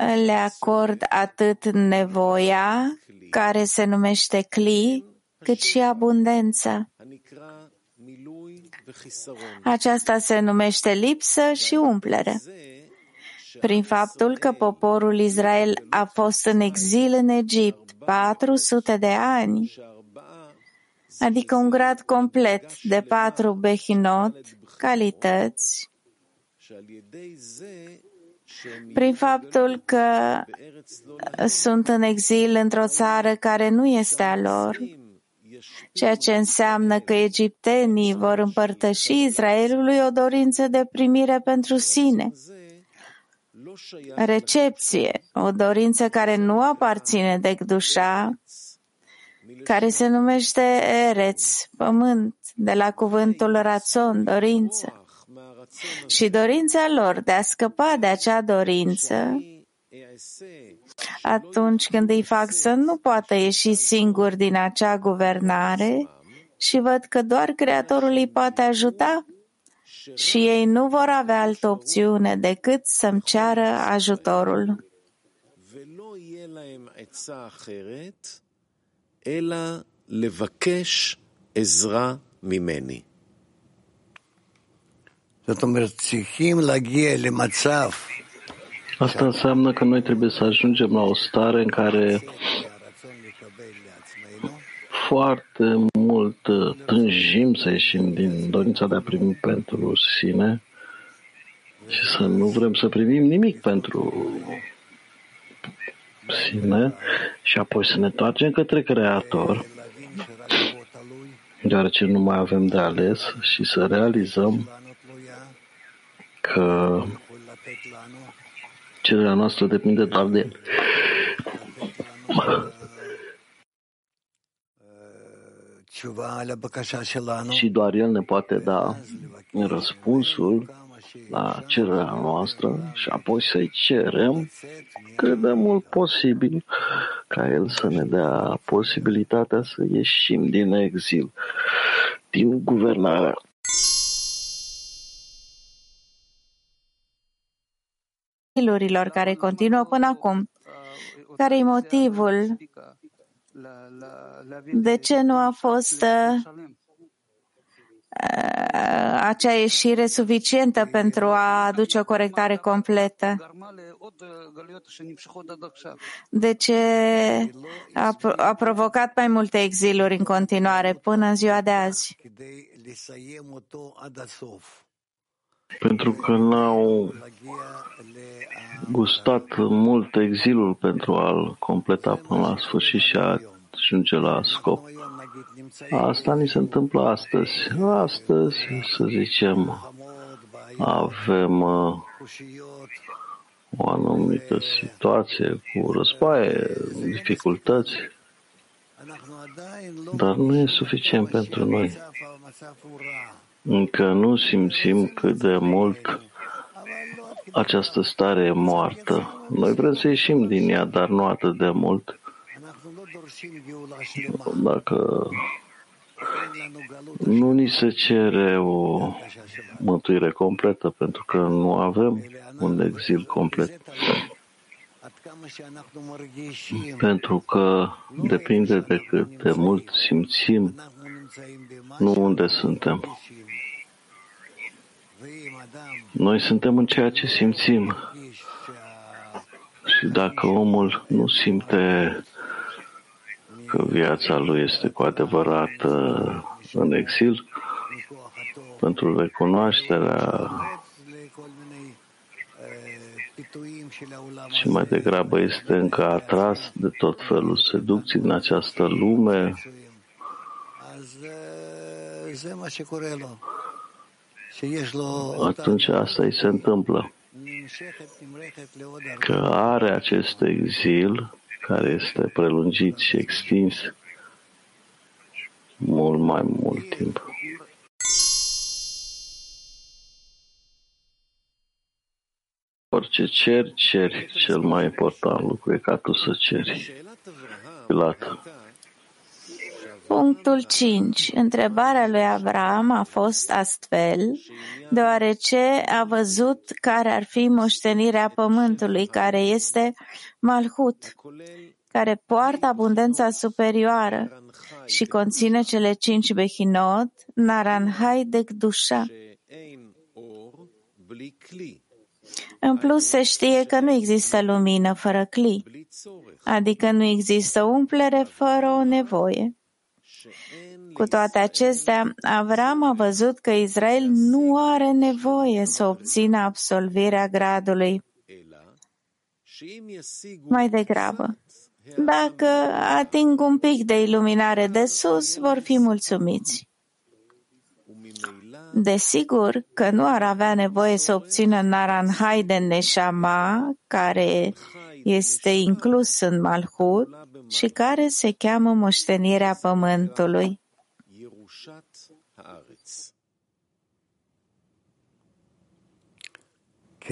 le acord atât nevoia, care se numește cli, cât și abundența. Aceasta se numește lipsă și umplere. Prin faptul că poporul Israel a fost în exil în Egipt 400 de ani, adică un grad complet de patru behinot, calități, prin faptul că sunt în exil într-o țară care nu este a lor, ceea ce înseamnă că egiptenii vor împărtăși Israelului o dorință de primire pentru sine. Recepție, o dorință care nu aparține de dușa, care se numește Ereț, pământ, de la cuvântul rațon, dorință și dorința lor de a scăpa de acea dorință, atunci când îi fac să nu poată ieși singur din acea guvernare și văd că doar Creatorul îi poate ajuta și ei nu vor avea altă opțiune decât să-mi ceară ajutorul. Ela levakesh ezra mimeni. Asta înseamnă că noi trebuie să ajungem la o stare în care foarte mult tânjim să ieșim din dorința de a primi pentru sine și să nu vrem să primim nimic pentru sine și apoi să ne toarcem către Creator, deoarece nu mai avem de ales și să realizăm că cererea noastră depinde doar de el. Și doar el ne poate da răspunsul la cererea noastră și apoi să-i cerem cât de mult posibil ca el să ne dea posibilitatea să ieșim din exil, din guvernarea exilurilor care continuă până acum. Care e motivul? De ce nu a fost uh, acea ieșire suficientă pentru a aduce o corectare completă? De ce a, a provocat mai multe exiluri în continuare până în ziua de azi? Pentru că n-au gustat mult exilul pentru a-l completa până la sfârșit și a ajunge la scop. Asta ni se întâmplă astăzi. Astăzi, să zicem, avem uh, o anumită situație cu războaie, dificultăți, dar nu e suficient pentru noi. Încă nu simțim cât de mult această stare e moartă. Noi vrem să ieșim din ea, dar nu atât de mult. Dacă nu ni se cere o mântuire completă, pentru că nu avem un exil complet. Pentru că depinde de cât de mult simțim, nu unde suntem. Noi suntem în ceea ce simțim. Și dacă omul nu simte că viața lui este cu adevărat uh, în exil, pentru recunoașterea și mai degrabă este încă atras de tot felul seducții în această lume, atunci asta îi se întâmplă. Că are acest exil care este prelungit și extins mult mai mult timp. Orice ceri, ceri. Cel mai important lucru e ca tu să ceri. Pilat. Punctul 5. Întrebarea lui Abraham a fost astfel, deoarece a văzut care ar fi moștenirea pământului, care este Malhut, care poartă abundența superioară și conține cele cinci behinot, Naranhai de Gdusha. În plus, se știe că nu există lumină fără cli, adică nu există umplere fără o nevoie. Cu toate acestea, Avram a văzut că Israel nu are nevoie să obțină absolvirea gradului. Mai degrabă, dacă ating un pic de iluminare de sus, vor fi mulțumiți. Desigur că nu ar avea nevoie să obțină Naranhai de Neshama, care este inclus în Malhut și care se cheamă moștenirea pământului.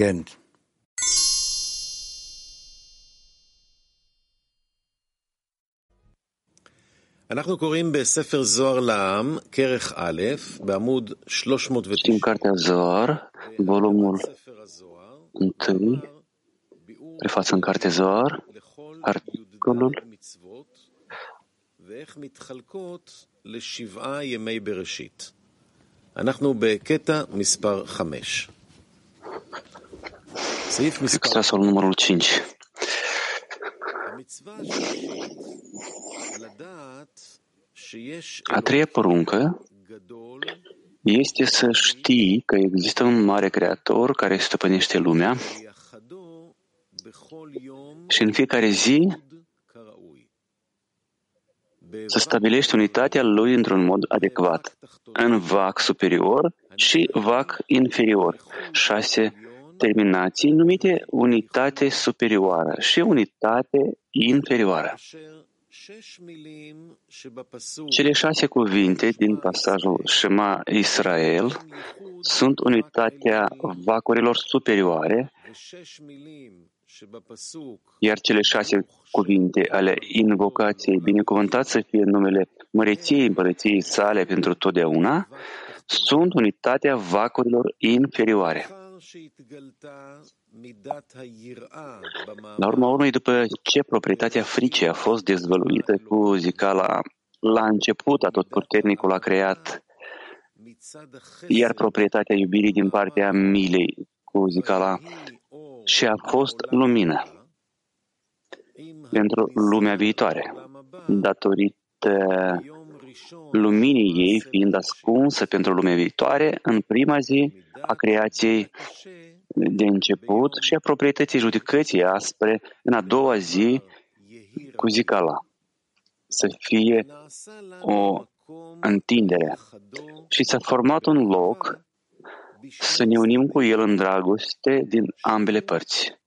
Ken. אנחנו קוראים בספר זוהר לעם, כרך א', בעמוד 309. Citim cartea Zohar, volumul 1, prefață în cartea Zohar, articolul ואיך מתחלקות לשבעה ימי בראשית. אנחנו בקטע מספר 5. Extrasul numărul 5. A treia poruncă este să știi că există un mare creator care stăpânește lumea și în fiecare zi să stabilești unitatea lui într-un mod adecvat, în vac superior și vac inferior. șase terminații numite unitate superioară și unitate inferioară. Cele șase cuvinte din pasajul Shema Israel sunt unitatea vacurilor superioare, iar cele șase cuvinte ale invocației, binecuvântat să fie numele măreției împărăției sale pentru totdeauna, sunt unitatea vacurilor inferioare. La urma urmei, după ce proprietatea fricii a fost dezvăluită cu zicala, la început atotputernicul a creat, iar proprietatea iubirii din partea milei cu zicala și a fost lumină pentru lumea viitoare. Datorită luminii ei fiind ascunsă pentru lumea viitoare în prima zi a creației de început și a proprietății judecății aspre în a doua zi cu zicala. Să fie o întindere și s-a format un loc să ne unim cu el în dragoste din ambele părți.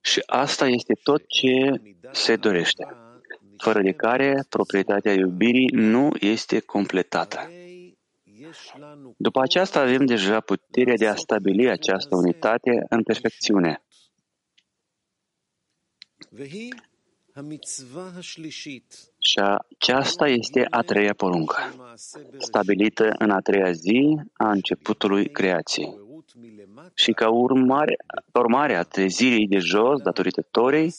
Și asta este tot ce se dorește fără de care proprietatea iubirii nu este completată. După aceasta avem deja puterea de a stabili această unitate în perfecțiune. Și aceasta este a treia poruncă, stabilită în a treia zi a începutului creației. Și ca urmare, urmare a trezirii de jos, datorită Torei,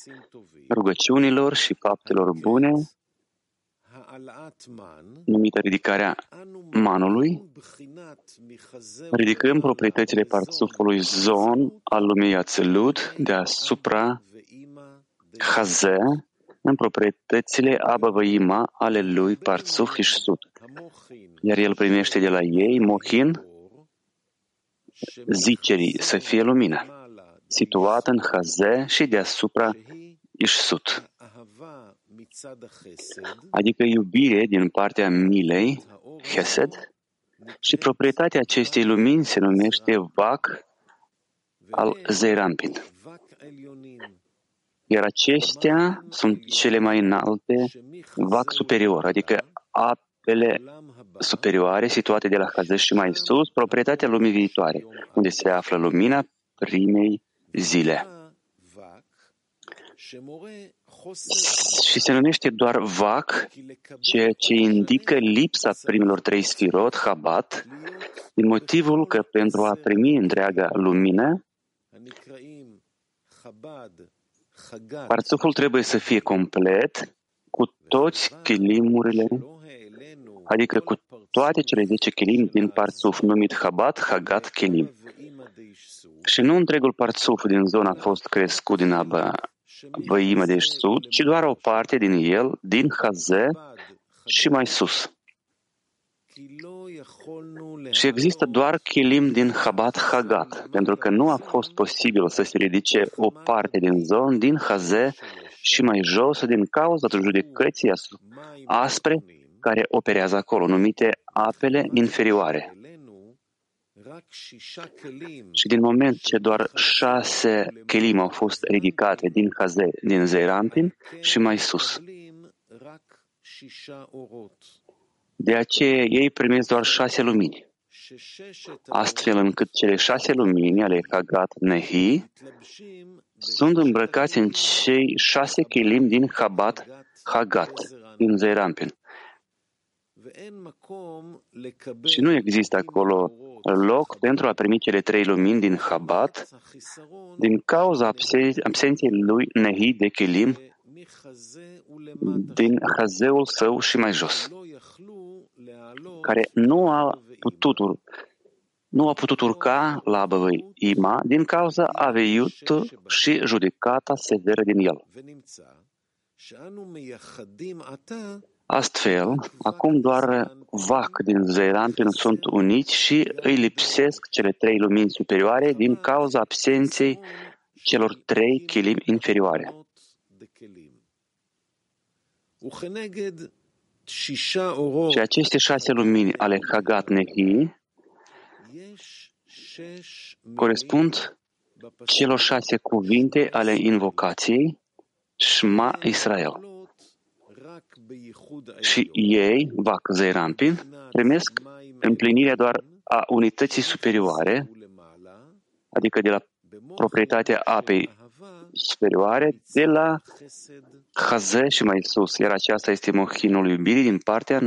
rugăciunilor și faptelor bune, numită ridicarea manului, ridicăm proprietățile parțufului zon al lumii Ațelut deasupra Haze în proprietățile Abavăima ale lui Parțuf și Sud. Iar el primește de la ei Mohin, zicerii să fie lumină, situată în Haze și deasupra Ișsut, adică iubire din partea milei, Hesed, și proprietatea acestei lumini se numește Vac al Zeirampin. Iar acestea sunt cele mai înalte Vac superior, adică apele superioare situate de la Hazăș și mai sus, proprietatea lumii viitoare, unde se află lumina primei zile. Și se numește doar Vac, ceea ce indică lipsa primilor trei sfirot, Habat, din motivul că pentru a primi întreaga lumină, parțuful trebuie să fie complet cu toți chilimurile, adică cu toate cele 10 chilim din parțuf, numit Habat, Hagat, Chilim. Și nu întregul parțuf din zona a fost crescut din Abba văimă de sud, ci doar o parte din el, din Haze și mai sus. Și există doar chilim din Habat Hagat, pentru că nu a fost posibil să se ridice o parte din zon, din Haze și mai jos din cauza judecății aspre care operează acolo, numite apele inferioare. Și din moment ce doar șase kelim au fost ridicate din Haze, din Zeirampin și mai sus. De aceea ei primesc doar șase lumini. Astfel încât cele șase lumini ale Hagat Nehi sunt îmbrăcați în cei șase kelim din Habat Hagat, din Zeirampin. Și nu există acolo loc pentru a primi cele trei lumini din Habat din cauza absenței lui Nehi de Kelim din Hazeul său și mai jos, care nu a putut, nu a putut urca la Băvăi Ima din cauza aveiut și judecata severă din el. Astfel, acum doar vac din Zeilampin sunt uniți și îi lipsesc cele trei lumini superioare din cauza absenței celor trei chilim inferioare. Și aceste șase lumini ale Hagat Nehi corespund celor șase cuvinte ale invocației Shma Israel și ei, Vac Zeirampin, primesc împlinirea doar a unității superioare, adică de la proprietatea apei superioare, de la Haze și mai sus, iar aceasta este mohinul iubirii din partea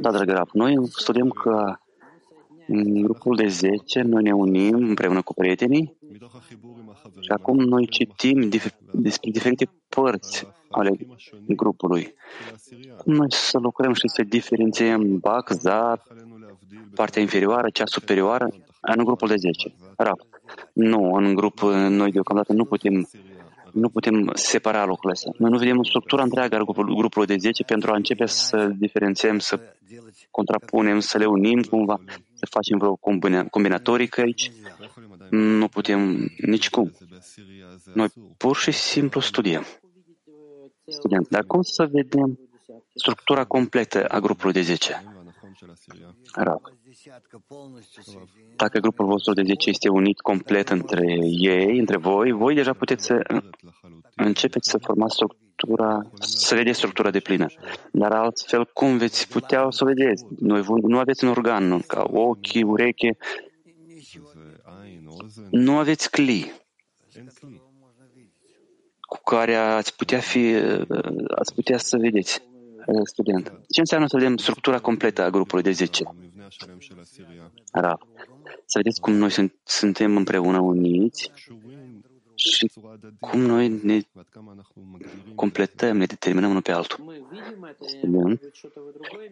da, dragă Raf, noi studiem că în grupul de 10 noi ne unim împreună cu prietenii și acum noi citim dif- despre diferite părți ale grupului. Cum noi să lucrăm și să diferențiem Bac, Zar, partea inferioară, cea superioară, în grupul de 10. Raf. Nu, în grup noi deocamdată nu putem Nu putem separa lucrurile astea. Noi nu vedem structura întreagă a grupului, grupului de 10 pentru a începe să diferențiem, să contrapunem, să le unim cumva, să facem vreo combinatorică aici. Nu putem nici cum. Noi pur și simplu studiem. Studiem. Dar cum să vedem structura completă a grupului de 10? Rav. Dacă grupul vostru de 10 este unit complet între ei, între voi, voi deja puteți să începeți să formați structura, să vedeți structura de plină. Dar altfel, cum veți putea să o vedeți? Noi, nu aveți un organ ca ochi, ureche, nu aveți cli cu care ați putea, fi, ați putea să vedeți student. Ce înseamnă să vedem structura completă a grupului de 10? Rav. Să vedeți cum noi sunt, suntem împreună uniți și cum noi ne completăm, ne determinăm unul pe altul. Student.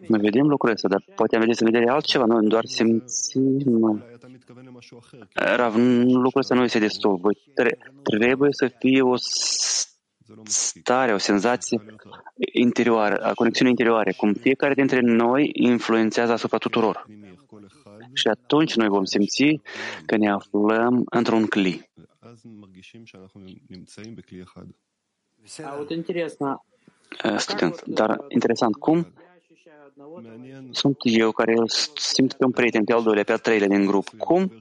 Noi vedem lucrurile astea, dar poate am vedeți în vedere altceva, noi doar simțim. Rav, lucrul ăsta nu este destul. Voi trebuie să fie o stare, o senzație interioară, a conexiunii interioare, cum fiecare dintre noi influențează asupra tuturor. Și atunci noi vom simți că ne aflăm într-un cli. Student, dar interesant, cum sunt eu care simt pe un prieten, pe al doilea, pe al treilea din grup. Cum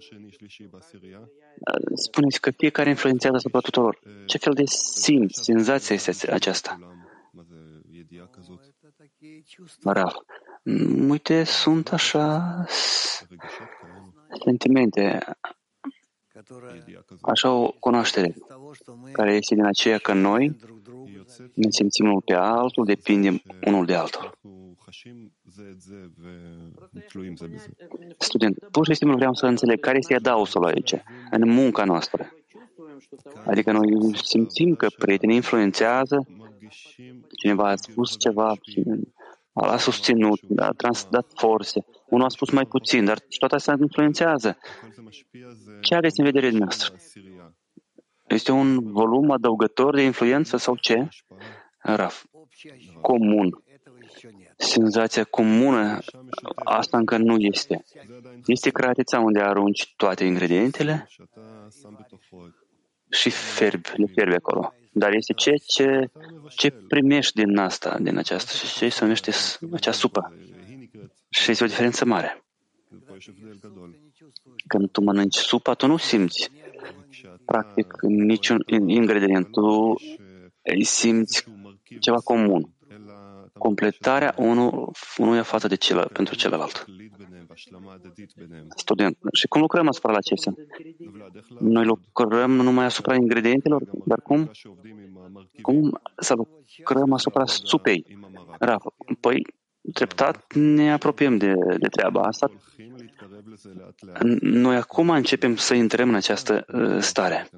spuneți că fiecare influențează asupra tuturor. Ce fel de simț, senzație este aceasta? Rav. Uite, sunt așa sentimente, așa o cunoaștere care este din aceea că noi ne simțim unul pe altul, depindem unul de altul. Student, pur și simplu vreau să înțeleg care este adausul aici, în munca noastră. Adică noi simțim că prietenii influențează, cineva a spus ceva, a susținut, a transdat forțe, unul a spus mai puțin, dar toate astea influențează. Ce aveți în vedere dumneavoastră? Este un volum adăugător de influență sau ce? Raf. Comun senzația comună, asta încă nu este. Este creația unde arunci toate ingredientele și ferbi, le ferbi acolo. Dar este ce, ce, ce primești din asta, din aceasta, și ce se numește acea supă. Și este o diferență mare. Când tu mănânci supa, tu nu simți practic niciun ingredient. Tu îi simți ceva comun completarea unul, unuia față de celălalt, pentru celălalt. Student. Și cum lucrăm asupra la acestea? Noi lucrăm numai asupra ingredientelor, dar cum? Cum să lucrăm asupra supei? Raf. Păi, treptat ne apropiem de, de treaba asta. Noi acum începem să intrăm în această uh, stare.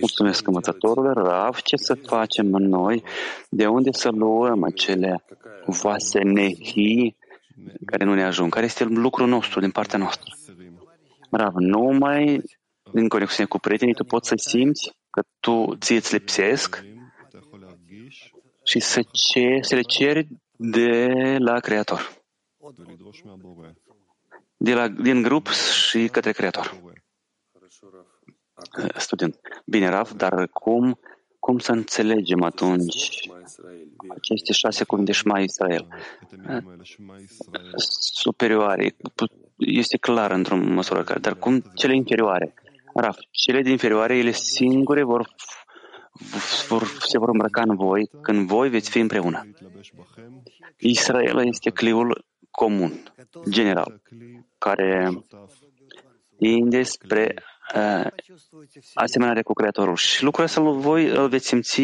Mulțumesc învățătorule Rav, ce să facem noi? De unde să luăm acele vase nehi care nu ne ajung? Care este lucrul nostru din partea noastră? Rav, numai din conexiune cu prietenii tu poți să simți că tu ție îți lipsesc și să, ce, să le ceri de la Creator. De la, din grup și către Creator student. Bine, Rav, dar cum, cum să înțelegem atunci aceste șase cuvinte Shema Israel? Superioare, este clar într-o măsură care, dar cum cele inferioare? Raf, cele din inferioare, ele singure vor, vor, se vor îmbrăca în voi când voi veți fi împreună. Israel este cliul comun, general, care tinde spre uh, asemănare cu Creatorul. Și lucrul ăsta voi îl veți simți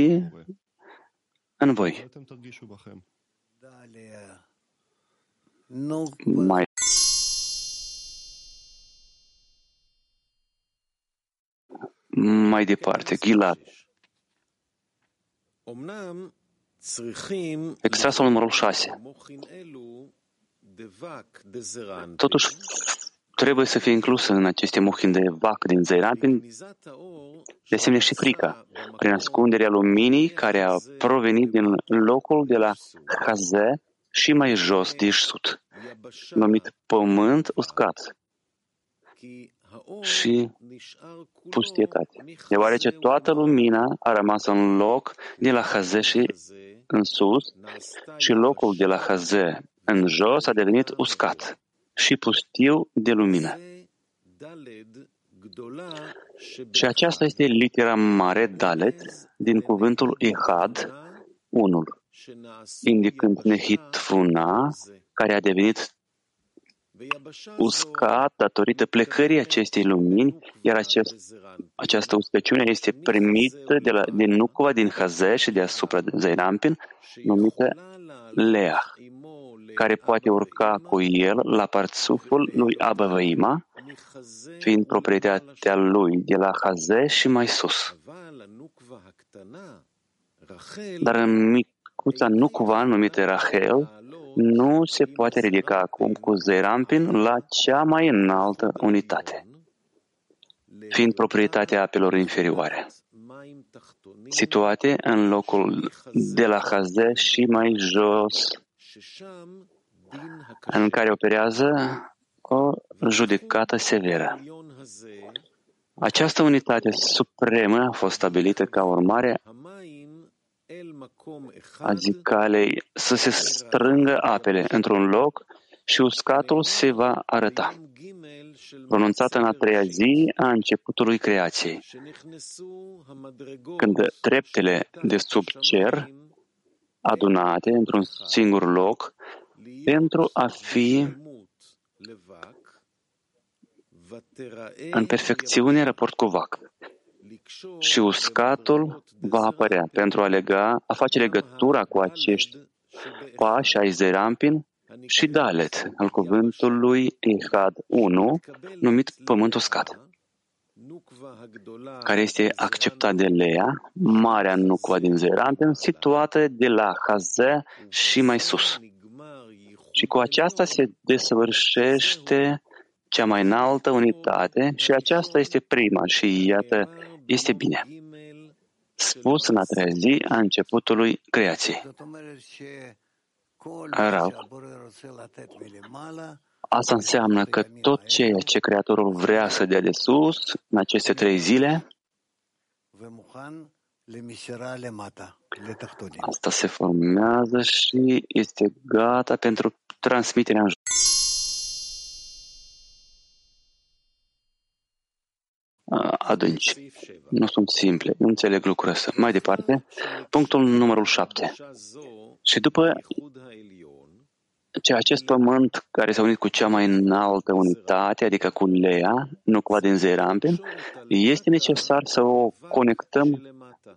în voi. Mai mai departe, Gilad. Extrasul numărul 6. Totuși, trebuie să fie inclusă în aceste mohin de vac din Zeirapin, de asemenea și frica, prin ascunderea luminii care a provenit din locul de la Haze și mai jos de Ișsut, numit pământ uscat și pustietate, deoarece toată lumina a rămas în loc de la Haze și în sus și locul de la Haze în jos a devenit uscat și pustiu de lumină. Și aceasta este litera mare Dalet din cuvântul Ehad, unul, indicând Nehitfuna, care a devenit uscat datorită plecării acestei lumini, iar acest, această uscăciune este primită de la, din Nucova, din Haze și deasupra Zairampin, numită Leah, care poate urca cu el la parțuful lui Abavaima, fiind proprietatea lui de la Haze și mai sus. Dar în micuța Nucova, numită Rachel, nu se poate ridica acum cu Zerampin la cea mai înaltă unitate, fiind proprietatea apelor inferioare, situate în locul de la Haze și mai jos, în care operează o judecată severă. Această unitate supremă a fost stabilită ca urmare a zicalei să se strângă apele într-un loc și uscatul se va arăta, pronunțat în a treia zi a începutului creației, când treptele de sub cer, adunate într-un singur loc, pentru a fi în perfecțiune raport cu vac. Și uscatul va apărea pentru a, lega, a face legătura cu acești pași ai Zerampin și Dalet al cuvântului Ehad 1, numit pământ uscat, care este acceptat de Lea, marea nucva din Zerampin, situată de la Haze și mai sus. Și cu aceasta se desăvârșește cea mai înaltă unitate și aceasta este prima și iată este bine. Spus în a treia zi a începutului creației. Rav. Asta înseamnă că tot ceea ce Creatorul vrea să dea de sus în aceste trei zile, asta se formează și este gata pentru transmiterea în adânci. Nu sunt simple. Nu înțeleg lucrul ăsta. Mai departe, punctul numărul șapte. Și după ce acest pământ care s-a unit cu cea mai înaltă unitate, adică cu Lea, nu cu din Zerampin, este necesar să o conectăm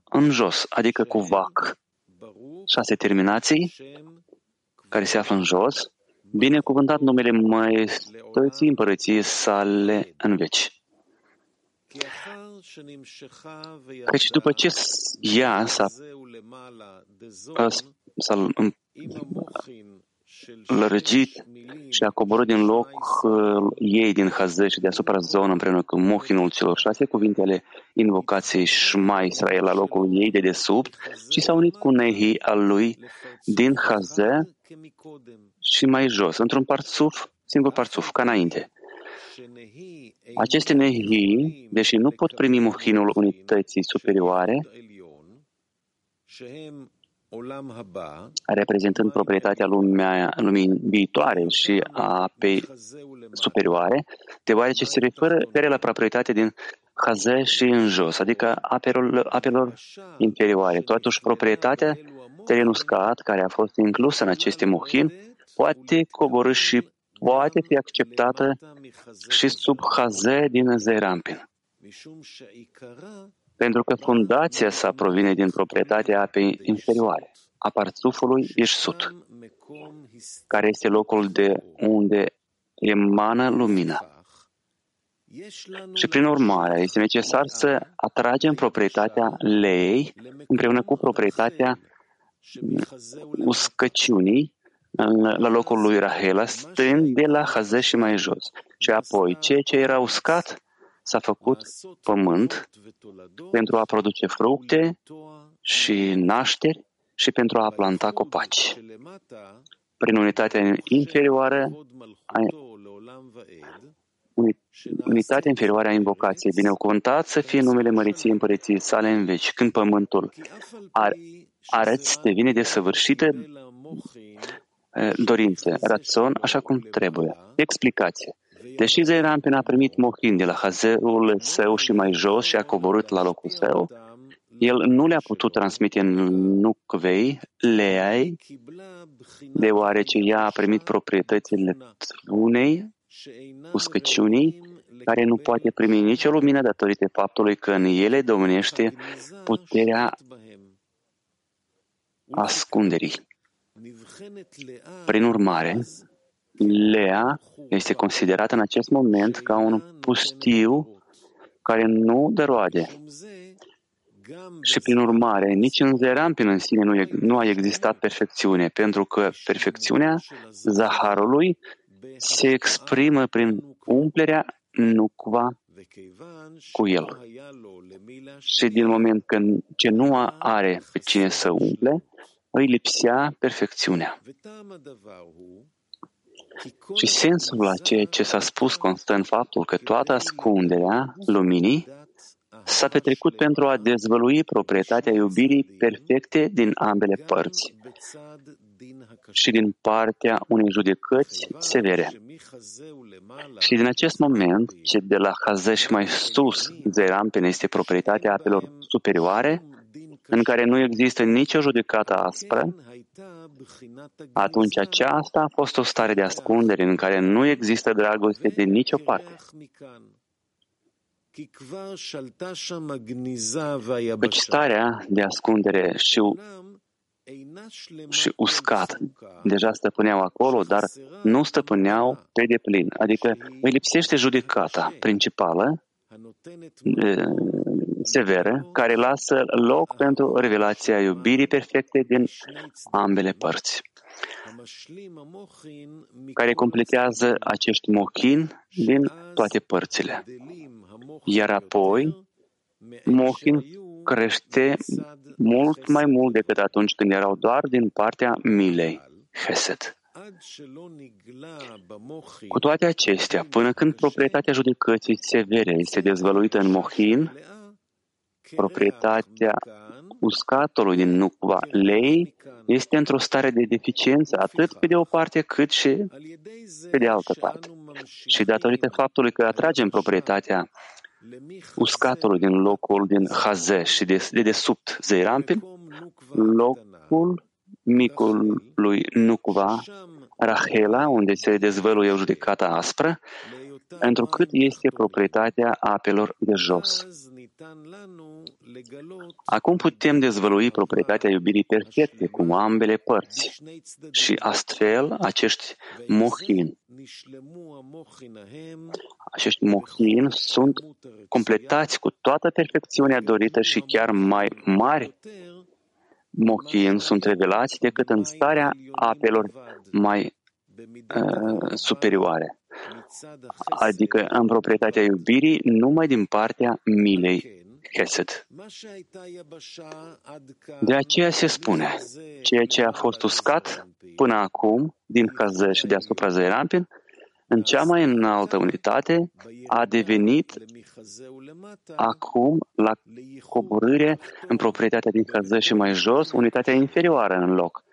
în jos, adică cu Vac. Șase terminații care se află în jos, binecuvântat numele Maestății Împărăției sale în veci. Căci după ce ea s-a, s-a lărgit și a coborât din loc uh, ei din Hazeș și deasupra zonă împreună cu mohinul celor șase cuvinte ale invocației Shma Israel la locul ei de desubt și s-a unit cu Nehi al lui din Haze și mai jos, într-un parțuf, singur parțuf, ca înainte. Aceste nehi, deși nu pot primi muhinul unității superioare, reprezentând proprietatea lumea, lumii viitoare și a apei superioare, deoarece se referă, referă la proprietatea din Haze și în jos, adică apelor, apelor interioare. Totuși, proprietatea terenul uscat, care a fost inclusă în aceste muhin, poate coborâ și poate fi acceptată și sub Haze din Zeirampin. Pentru că fundația sa provine din proprietatea apei inferioare, a parțufului Ișsut, care este locul de unde emană lumina. Și prin urmare, este necesar să atragem proprietatea lei împreună cu proprietatea uscăciunii la locul lui Rahela, stând de la Haze și mai jos. Și apoi, ceea ce era uscat s-a făcut pământ pentru a produce fructe și nașteri și pentru a planta copaci. Prin unitatea inferioară a unitatea inferioară a invocației. Binecuvântat să fie numele măriției împărăției sale în veci, când pământul ar, arăți devine desăvârșită dorințe, rațion, așa cum trebuie. Explicație. Deși Zeirampin a primit mohin de la Hazeul său și mai jos și a coborât la locul său, el nu le-a putut transmite în Nucvei, Leai, deoarece ea a primit proprietățile unei, uscăciunii, care nu poate primi nicio lumină datorită faptului că în ele domnește puterea ascunderii. Prin urmare, Lea este considerată în acest moment ca un pustiu care nu dă roade. Și prin urmare, nici în Zerampin în sine nu, e, nu a existat perfecțiune, pentru că perfecțiunea Zaharului se exprimă prin umplerea nucva cu el. Și din moment când ce nu are pe cine să umple, îi lipsea perfecțiunea. Și sensul la ceea ce s-a spus constă în faptul că toată ascunderea luminii s-a petrecut pentru a dezvălui proprietatea iubirii perfecte din ambele părți și din partea unei judecăți severe. Și din acest moment, ce de la Hază și mai sus, Zerampen este proprietatea apelor superioare, în care nu există nicio judecată aspră, atunci aceasta a fost o stare de ascundere în care nu există dragoste de nicio parte. Căci starea de ascundere și, și uscat. deja stăpâneau acolo, dar nu stăpâneau pe deplin. Adică îi lipsește judecata principală severă care lasă loc pentru revelația iubirii perfecte din ambele părți, care completează acești mochin din toate părțile. Iar apoi, mochin crește mult mai mult decât atunci când erau doar din partea milei, Hesed. Cu toate acestea, până când proprietatea judecății severe este dezvăluită în Mohin, proprietatea uscatului din Nukva lei este într-o stare de deficiență atât pe de o parte cât și pe de altă parte. Și datorită faptului că atragem proprietatea uscatului din locul din Hazeș și de, de desubt Zeirampil, locul micul lui Nukva, Rahela, unde se dezvăluie o judecată aspră, întrucât este proprietatea apelor de jos. Acum putem dezvălui proprietatea iubirii perfecte cu ambele părți și astfel acești mohin. Acești mohin sunt completați cu toată perfecțiunea dorită și chiar mai mari mohin sunt revelați decât în starea apelor mai uh, superioare, adică în proprietatea iubirii numai din partea milei Chesed. De aceea se spune, ceea ce a fost uscat până acum din Hază și deasupra Zeirampin, în cea mai înaltă unitate, a devenit acum la coborâre în proprietatea din Hază și mai jos, unitatea inferioară în loc,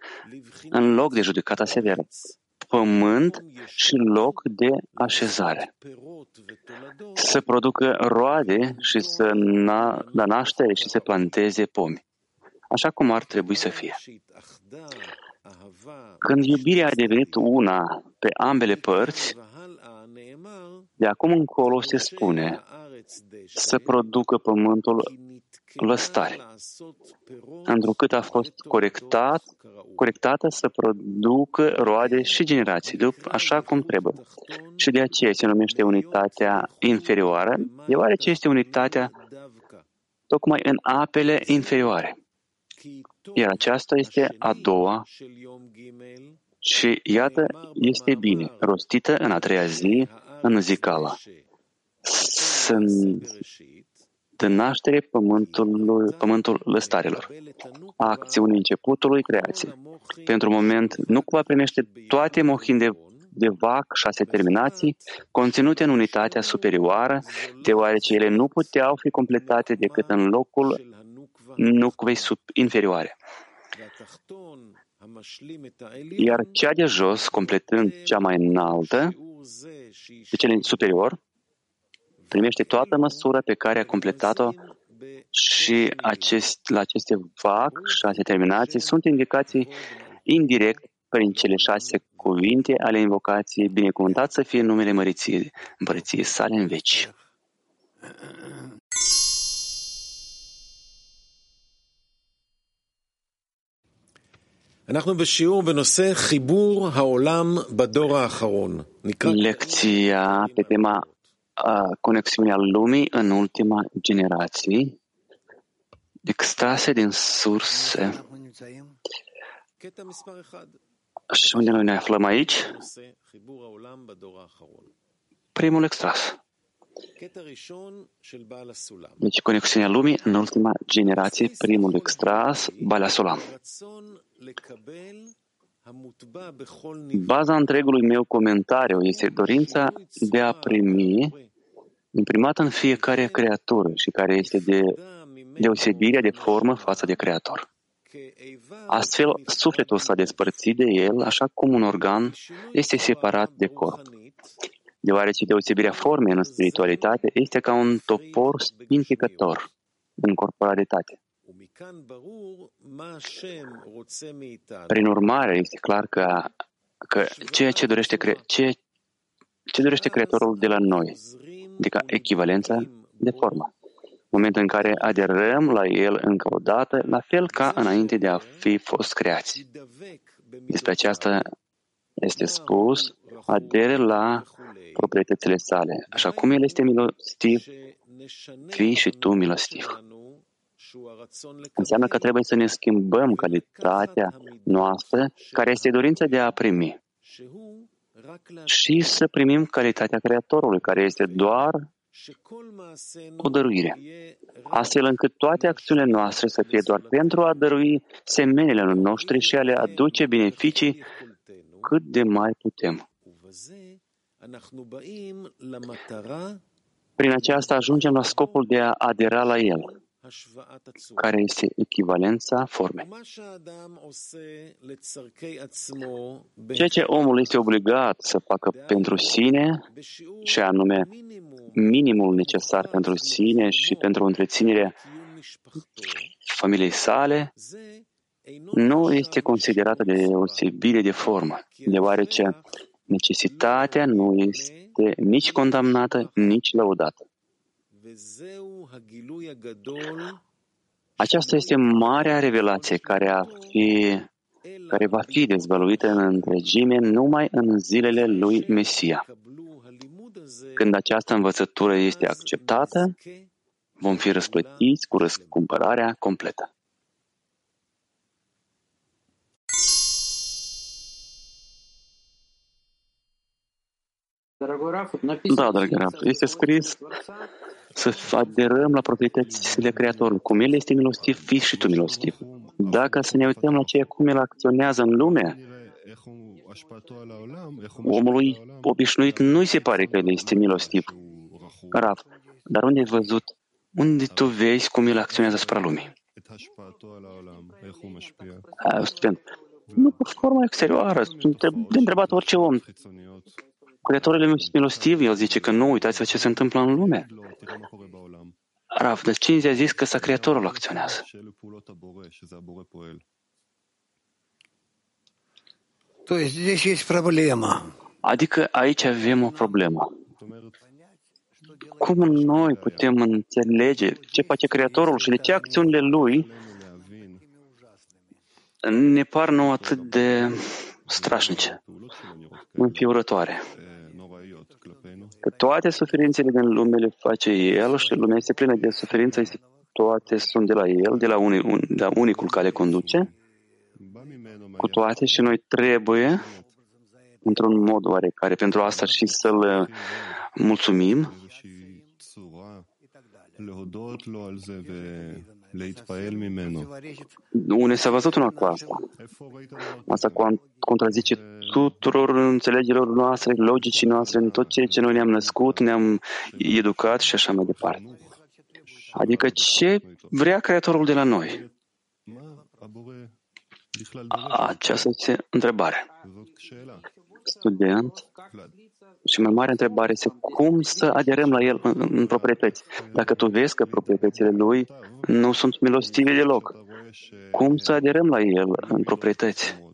în loc de judecata severă pământ și loc de așezare. Să producă roade și să na, da naștere și să planteze pomi, așa cum ar trebui să fie. Când iubirea a devenit una pe ambele părți, de acum încolo se spune să producă pământul lăstare, întrucât a fost corectat, corectată să producă roade și generații, după așa cum trebuie. Și de aceea se numește unitatea inferioară, deoarece este unitatea tocmai în apele inferioare. iar aceasta este a doua și iată, este bine, rostită în a treia zi, în zicala. Sunt de naștere pământul, pământul lăstarilor, a acțiunii începutului creației. Pentru moment, nu va primește toate mohin de, de vac, șase terminații, conținute în unitatea superioară, deoarece ele nu puteau fi completate decât în locul nucvei sub inferioare. Iar cea de jos, completând cea mai înaltă, de cele superior, primește toată măsura pe care a completat-o și acest, la aceste vac, șase terminații, sunt indicații indirect prin cele șase cuvinte ale invocației, binecuvântat să fie numele măriției, împărăției sale în veci. Lecția pe tema conexiunea lumii în ultima generație, extrase din surse. Și unde noi ne aflăm aici? Primul extras. Deci conexiunea lumii în ultima generație, primul extras, Balea Solam. Baza întregului meu comentariu este dorința de a primi imprimată în fiecare creatură și care este de deosebirea de formă față de Creator. Astfel, sufletul s-a despărțit de el, așa cum un organ este separat de corp. Deoarece deosebirea formei în spiritualitate este ca un topor spinficător în corporalitate. Prin urmare, este clar că, că ceea ce dorește, cre, ce, ce dorește Creatorul de la noi, adică echivalența de formă, moment în care aderăm la El încă o dată, la fel ca înainte de a fi fost creați. Despre aceasta este spus, adere la proprietățile sale, așa cum El este milostiv, fii și tu milostiv. Înseamnă că trebuie să ne schimbăm calitatea noastră, care este dorința de a primi, și să primim calitatea Creatorului, care este doar o dăruire, astfel încât toate acțiunile noastre să fie doar pentru a dărui semenile noștri și a le aduce beneficii cât de mai putem. Prin aceasta ajungem la scopul de a adera la El care este echivalența formei. Ceea ce omul este obligat să facă pentru sine, și anume minimul necesar pentru sine și pentru întreținerea familiei sale, nu este considerată de deosebire de formă, deoarece necesitatea nu este nici condamnată, nici lăudată. Aceasta este marea revelație care, a fi, care va fi dezvăluită în întregime numai în zilele lui Mesia. Când această învățătură este acceptată, vom fi răsplătiți cu răscumpărarea completă. Da, dragă Raf, este scris să aderăm la proprietățile Creatorului. Cum El este milostiv, fii și tu milostiv. Dacă să ne uităm la ceea cum El acționează în lume, omului obișnuit nu-i se pare că El este milostiv. Rav, dar unde ai văzut, unde tu vezi cum El acționează asupra lumii? Student, nu cu forma exterioară, de întrebat orice om. Creatorul este milostiv, el zice că nu, uitați-vă ce se întâmplă în lume. Rav, de cine ți-a zis că sa Creatorul acționează? Adică aici avem o problemă. Cum noi putem înțelege ce face Creatorul și de ce acțiunile Lui ne par nou atât de strașnice, înfiorătoare? Că toate suferințele din lume le face El și lumea este plină de suferință, este toate sunt de la El, de la, uni, un, de la unicul care conduce, cu toate și noi trebuie, într-un mod oarecare, pentru asta și să-L mulțumim unde s-a văzut una cu asta. Asta contrazice tuturor înțelegerilor noastre, logicii noastre, în tot ceea ce noi ne-am născut, ne-am educat și așa mai departe. Adică ce vrea Creatorul de la noi? Aceasta este întrebare. Student, și mai mare întrebare este cum să aderăm la el în, în proprietăți. Dacă tu vezi că proprietățile lui nu sunt milostive deloc, cum să aderăm la el în proprietăți?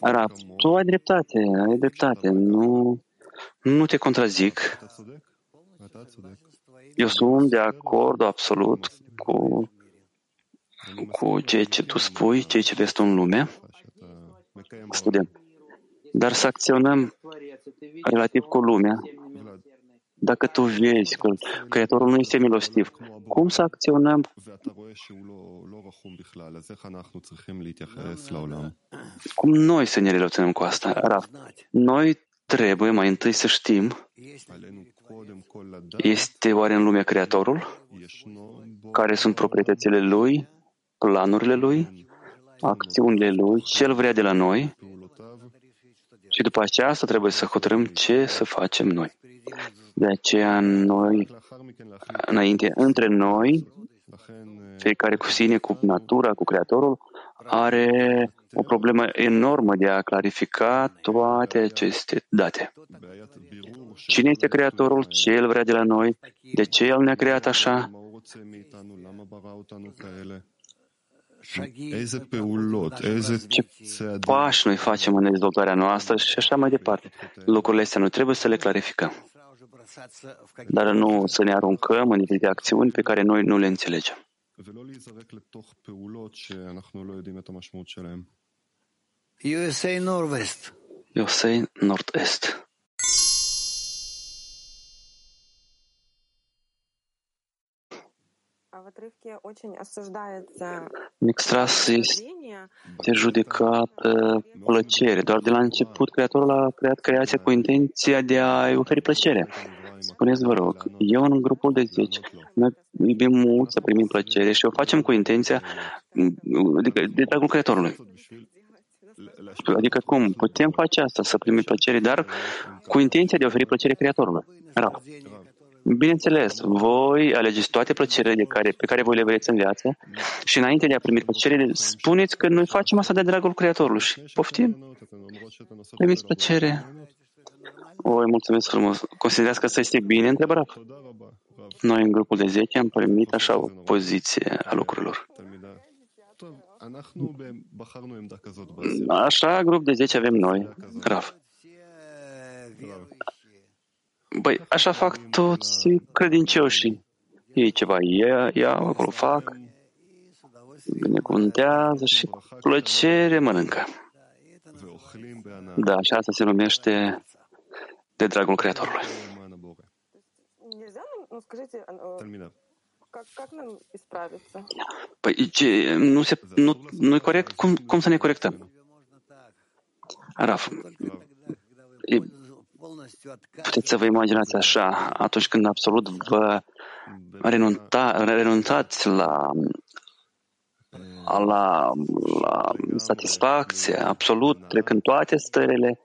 Arab, tu ai dreptate, ai dreptate, nu, nu te contrazic. Eu sunt de acord absolut cu, cu ceea ce tu spui, ceea ce vezi tu în lume. Student. Dar să acționăm relativ cu lumea. Dacă tu vezi că Creatorul nu este milostiv, cum să acționăm? Cum noi să ne relaționăm cu asta? Raf, noi trebuie mai întâi să știm este oare în lume Creatorul? Care sunt proprietățile Lui, planurile Lui, acțiunile Lui, ce El vrea de la noi? Și după aceasta trebuie să hotărâm ce să facem noi. De aceea noi, înainte, între noi, fiecare cu sine, cu natura, cu Creatorul, are o problemă enormă de a clarifica toate aceste date. Cine este Creatorul? Ce El vrea de la noi? De ce El ne-a creat așa? Ce pași noi facem în dezvoltarea noastră și așa mai departe. Lucrurile astea noi trebuie să le clarificăm. Dar nu să ne aruncăm în diferite acțiuni pe care noi nu le înțelegem. USA Nord-Est. USA Nord-Est. În extras este judecată plăcere. Doar de la început Creatorul a creat creația cu intenția de a oferi plăcere. Spuneți, vă rog, eu în grupul de 10, noi iubim mult să primim plăcere și o facem cu intenția adică de dragul Creatorului. Adică cum? Putem face asta, să primim plăcere, dar cu intenția de a oferi plăcere Creatorului. Rău. Bineînțeles, voi alegeți toate plăcerile de care, pe care voi le vreți în viață și înainte de a primi plăcerile, spuneți că noi facem asta de dragul Creatorului și poftim. Primiți plăcere. Oi, mulțumesc frumos. Considerați că asta este bine întrebarea? Noi, în grupul de 10, am primit așa o poziție a lucrurilor. Așa, grup de 10 avem noi. Raf. Băi, așa fac toți credincioșii. Ei ceva ia, ia acolo fac, binecuvântează și cu plăcere mănâncă. Da, și asta se numește de dragul Creatorului. Păi ce, nu, se, nu, nu e corect? Cum, cum să ne corectăm? Raf, Puteți să vă imaginați așa, atunci când absolut vă renunta, renunțați la, la, la satisfacție, absolut, trecând toate stările,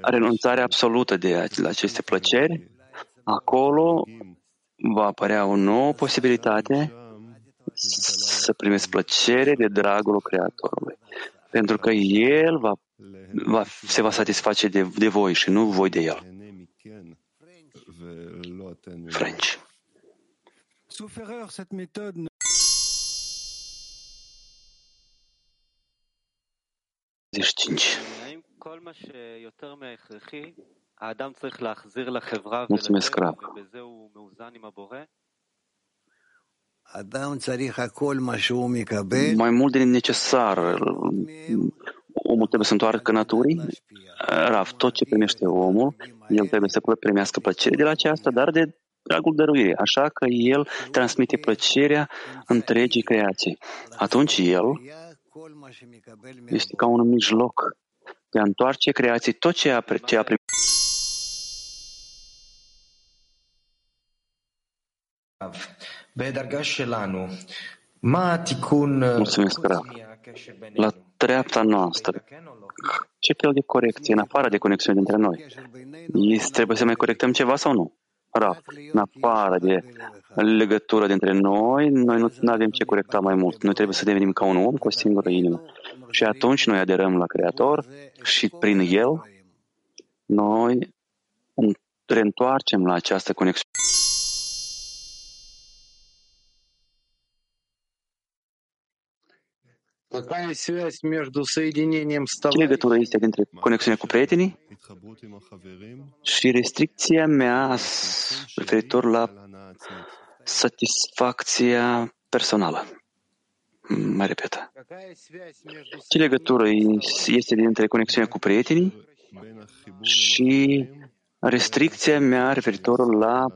renunțarea absolută de la aceste plăceri, acolo va apărea o nouă posibilitate să primeți plăcere de dragul Creatorului. Pentru că El va va, se va satisface de, de voi și nu voi de el. French. Mulțumesc, Rab. Mai mult din necesar, omul trebuie să întoarcă naturii, Rav, tot ce primește omul, el trebuie să primească plăcere de la aceasta, dar de dragul dăruirii, așa că el transmite plăcerea întregii creații. Atunci el este ca un mijloc de a întoarce creației tot ce a, ce a primit. Mulțumesc, Rav. La treapta noastră, ce fel de corecție, în afară de conexiune dintre noi? Trebuie să mai corectăm ceva sau nu? Rav, în afară de legătură dintre noi, noi nu avem ce corecta mai mult. Noi trebuie să devenim ca un om cu o singură inimă. Și atunci noi aderăm la Creator și prin El noi reîntoarcem la această conexiune. Ce legătură este dintre conexiunea cu prietenii și restricția mea referitor la satisfacția personală? Mai repet. Ce legătură este dintre conexiunea cu prietenii și restricția mea referitor la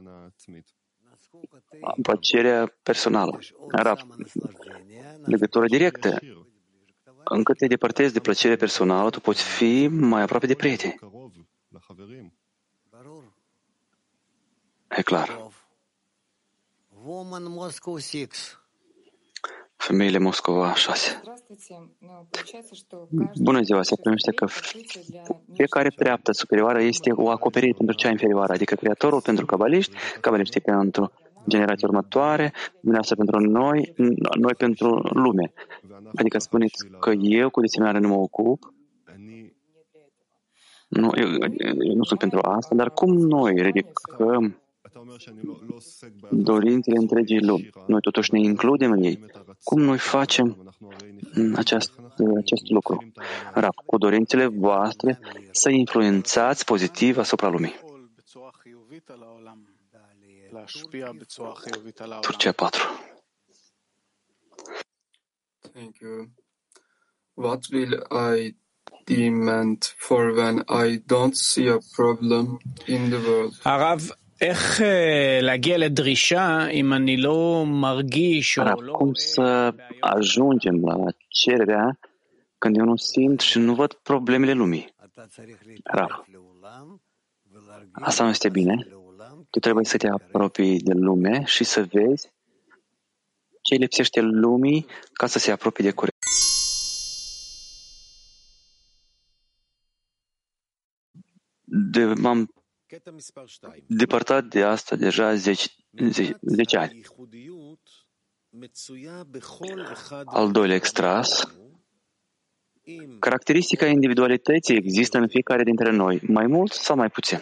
plăcerea personală? Era legătură directă încât te depărtezi de plăcere personală, tu poți fi mai aproape de prieteni. E clar. Femeile Moscova 6. Bună ziua, se primește că fiecare treaptă superioară este o acoperire pentru cea inferioară, adică Creatorul pentru cabaliști, cabaliștii pentru generația următoare, dumneavoastră pentru noi, noi pentru lume. Adică spuneți că eu cu diseminare nu mă ocup. Nu, eu, eu nu sunt pentru asta, dar cum noi ridicăm dorințele întregii lumi? Noi totuși ne includem în ei. Cum noi facem acest, acest lucru? Rap, cu dorințele voastre să influențați pozitiv asupra lumii. Turcia 4. Thank you. What will I demand for when I don't see a problem in the world? הרב, איך להגיע לדרישה אם אני לא מרגיש או לא... cum să ajungem la cererea când eu nu simt și nu văd problemele lumii? Rav, asta nu este bine. Tu trebuie să te apropii de lume și să vezi ce lipsește lumii ca să se apropie de curent. De, m-am depărtat de asta deja 10, 10, 10 ani. Al doilea extras, caracteristica individualității există în fiecare dintre noi, mai mult sau mai puțin.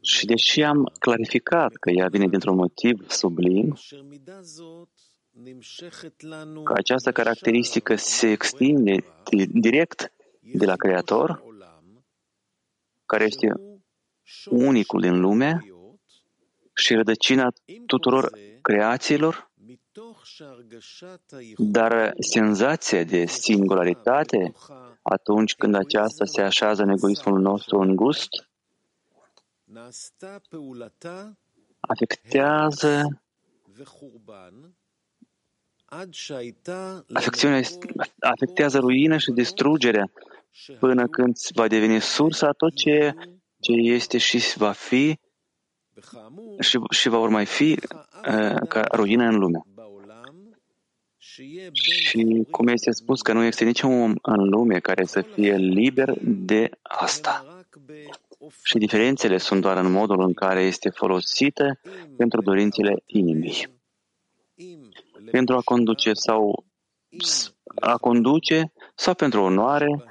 Și deși am clarificat că ea vine dintr-un motiv sublim, că această caracteristică se extinde direct de la Creator, care este unicul din lume și rădăcina tuturor creațiilor, dar senzația de singularitate, atunci când aceasta se așează în egoismul nostru în gust, afectează Afecțiunea afectează ruina și distrugerea până când va deveni sursa tot ce, ce este și va fi și, și va urma fi uh, ca ruină în lume. Și cum este spus că nu este niciun om în lume care să fie liber de asta. Și diferențele sunt doar în modul în care este folosită pentru dorințele inimii. Pentru a conduce sau a conduce sau pentru onoare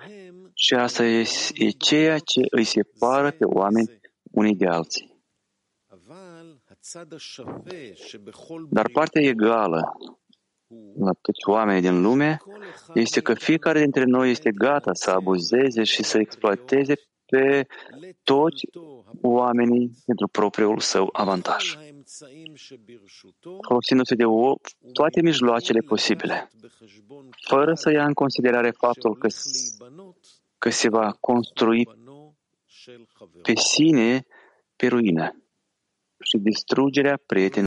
și asta e, e ceea ce îi separă pe oameni unii de alții. Dar partea egală la toți oamenii din lume este că fiecare dintre noi este gata să abuzeze și să exploateze pe toți oamenii pentru propriul său avantaj, folosindu-se de o, toate mijloacele posibile, fără să ia în considerare faptul că, că se va construi pe sine pe ruină și distrugerea prietenilor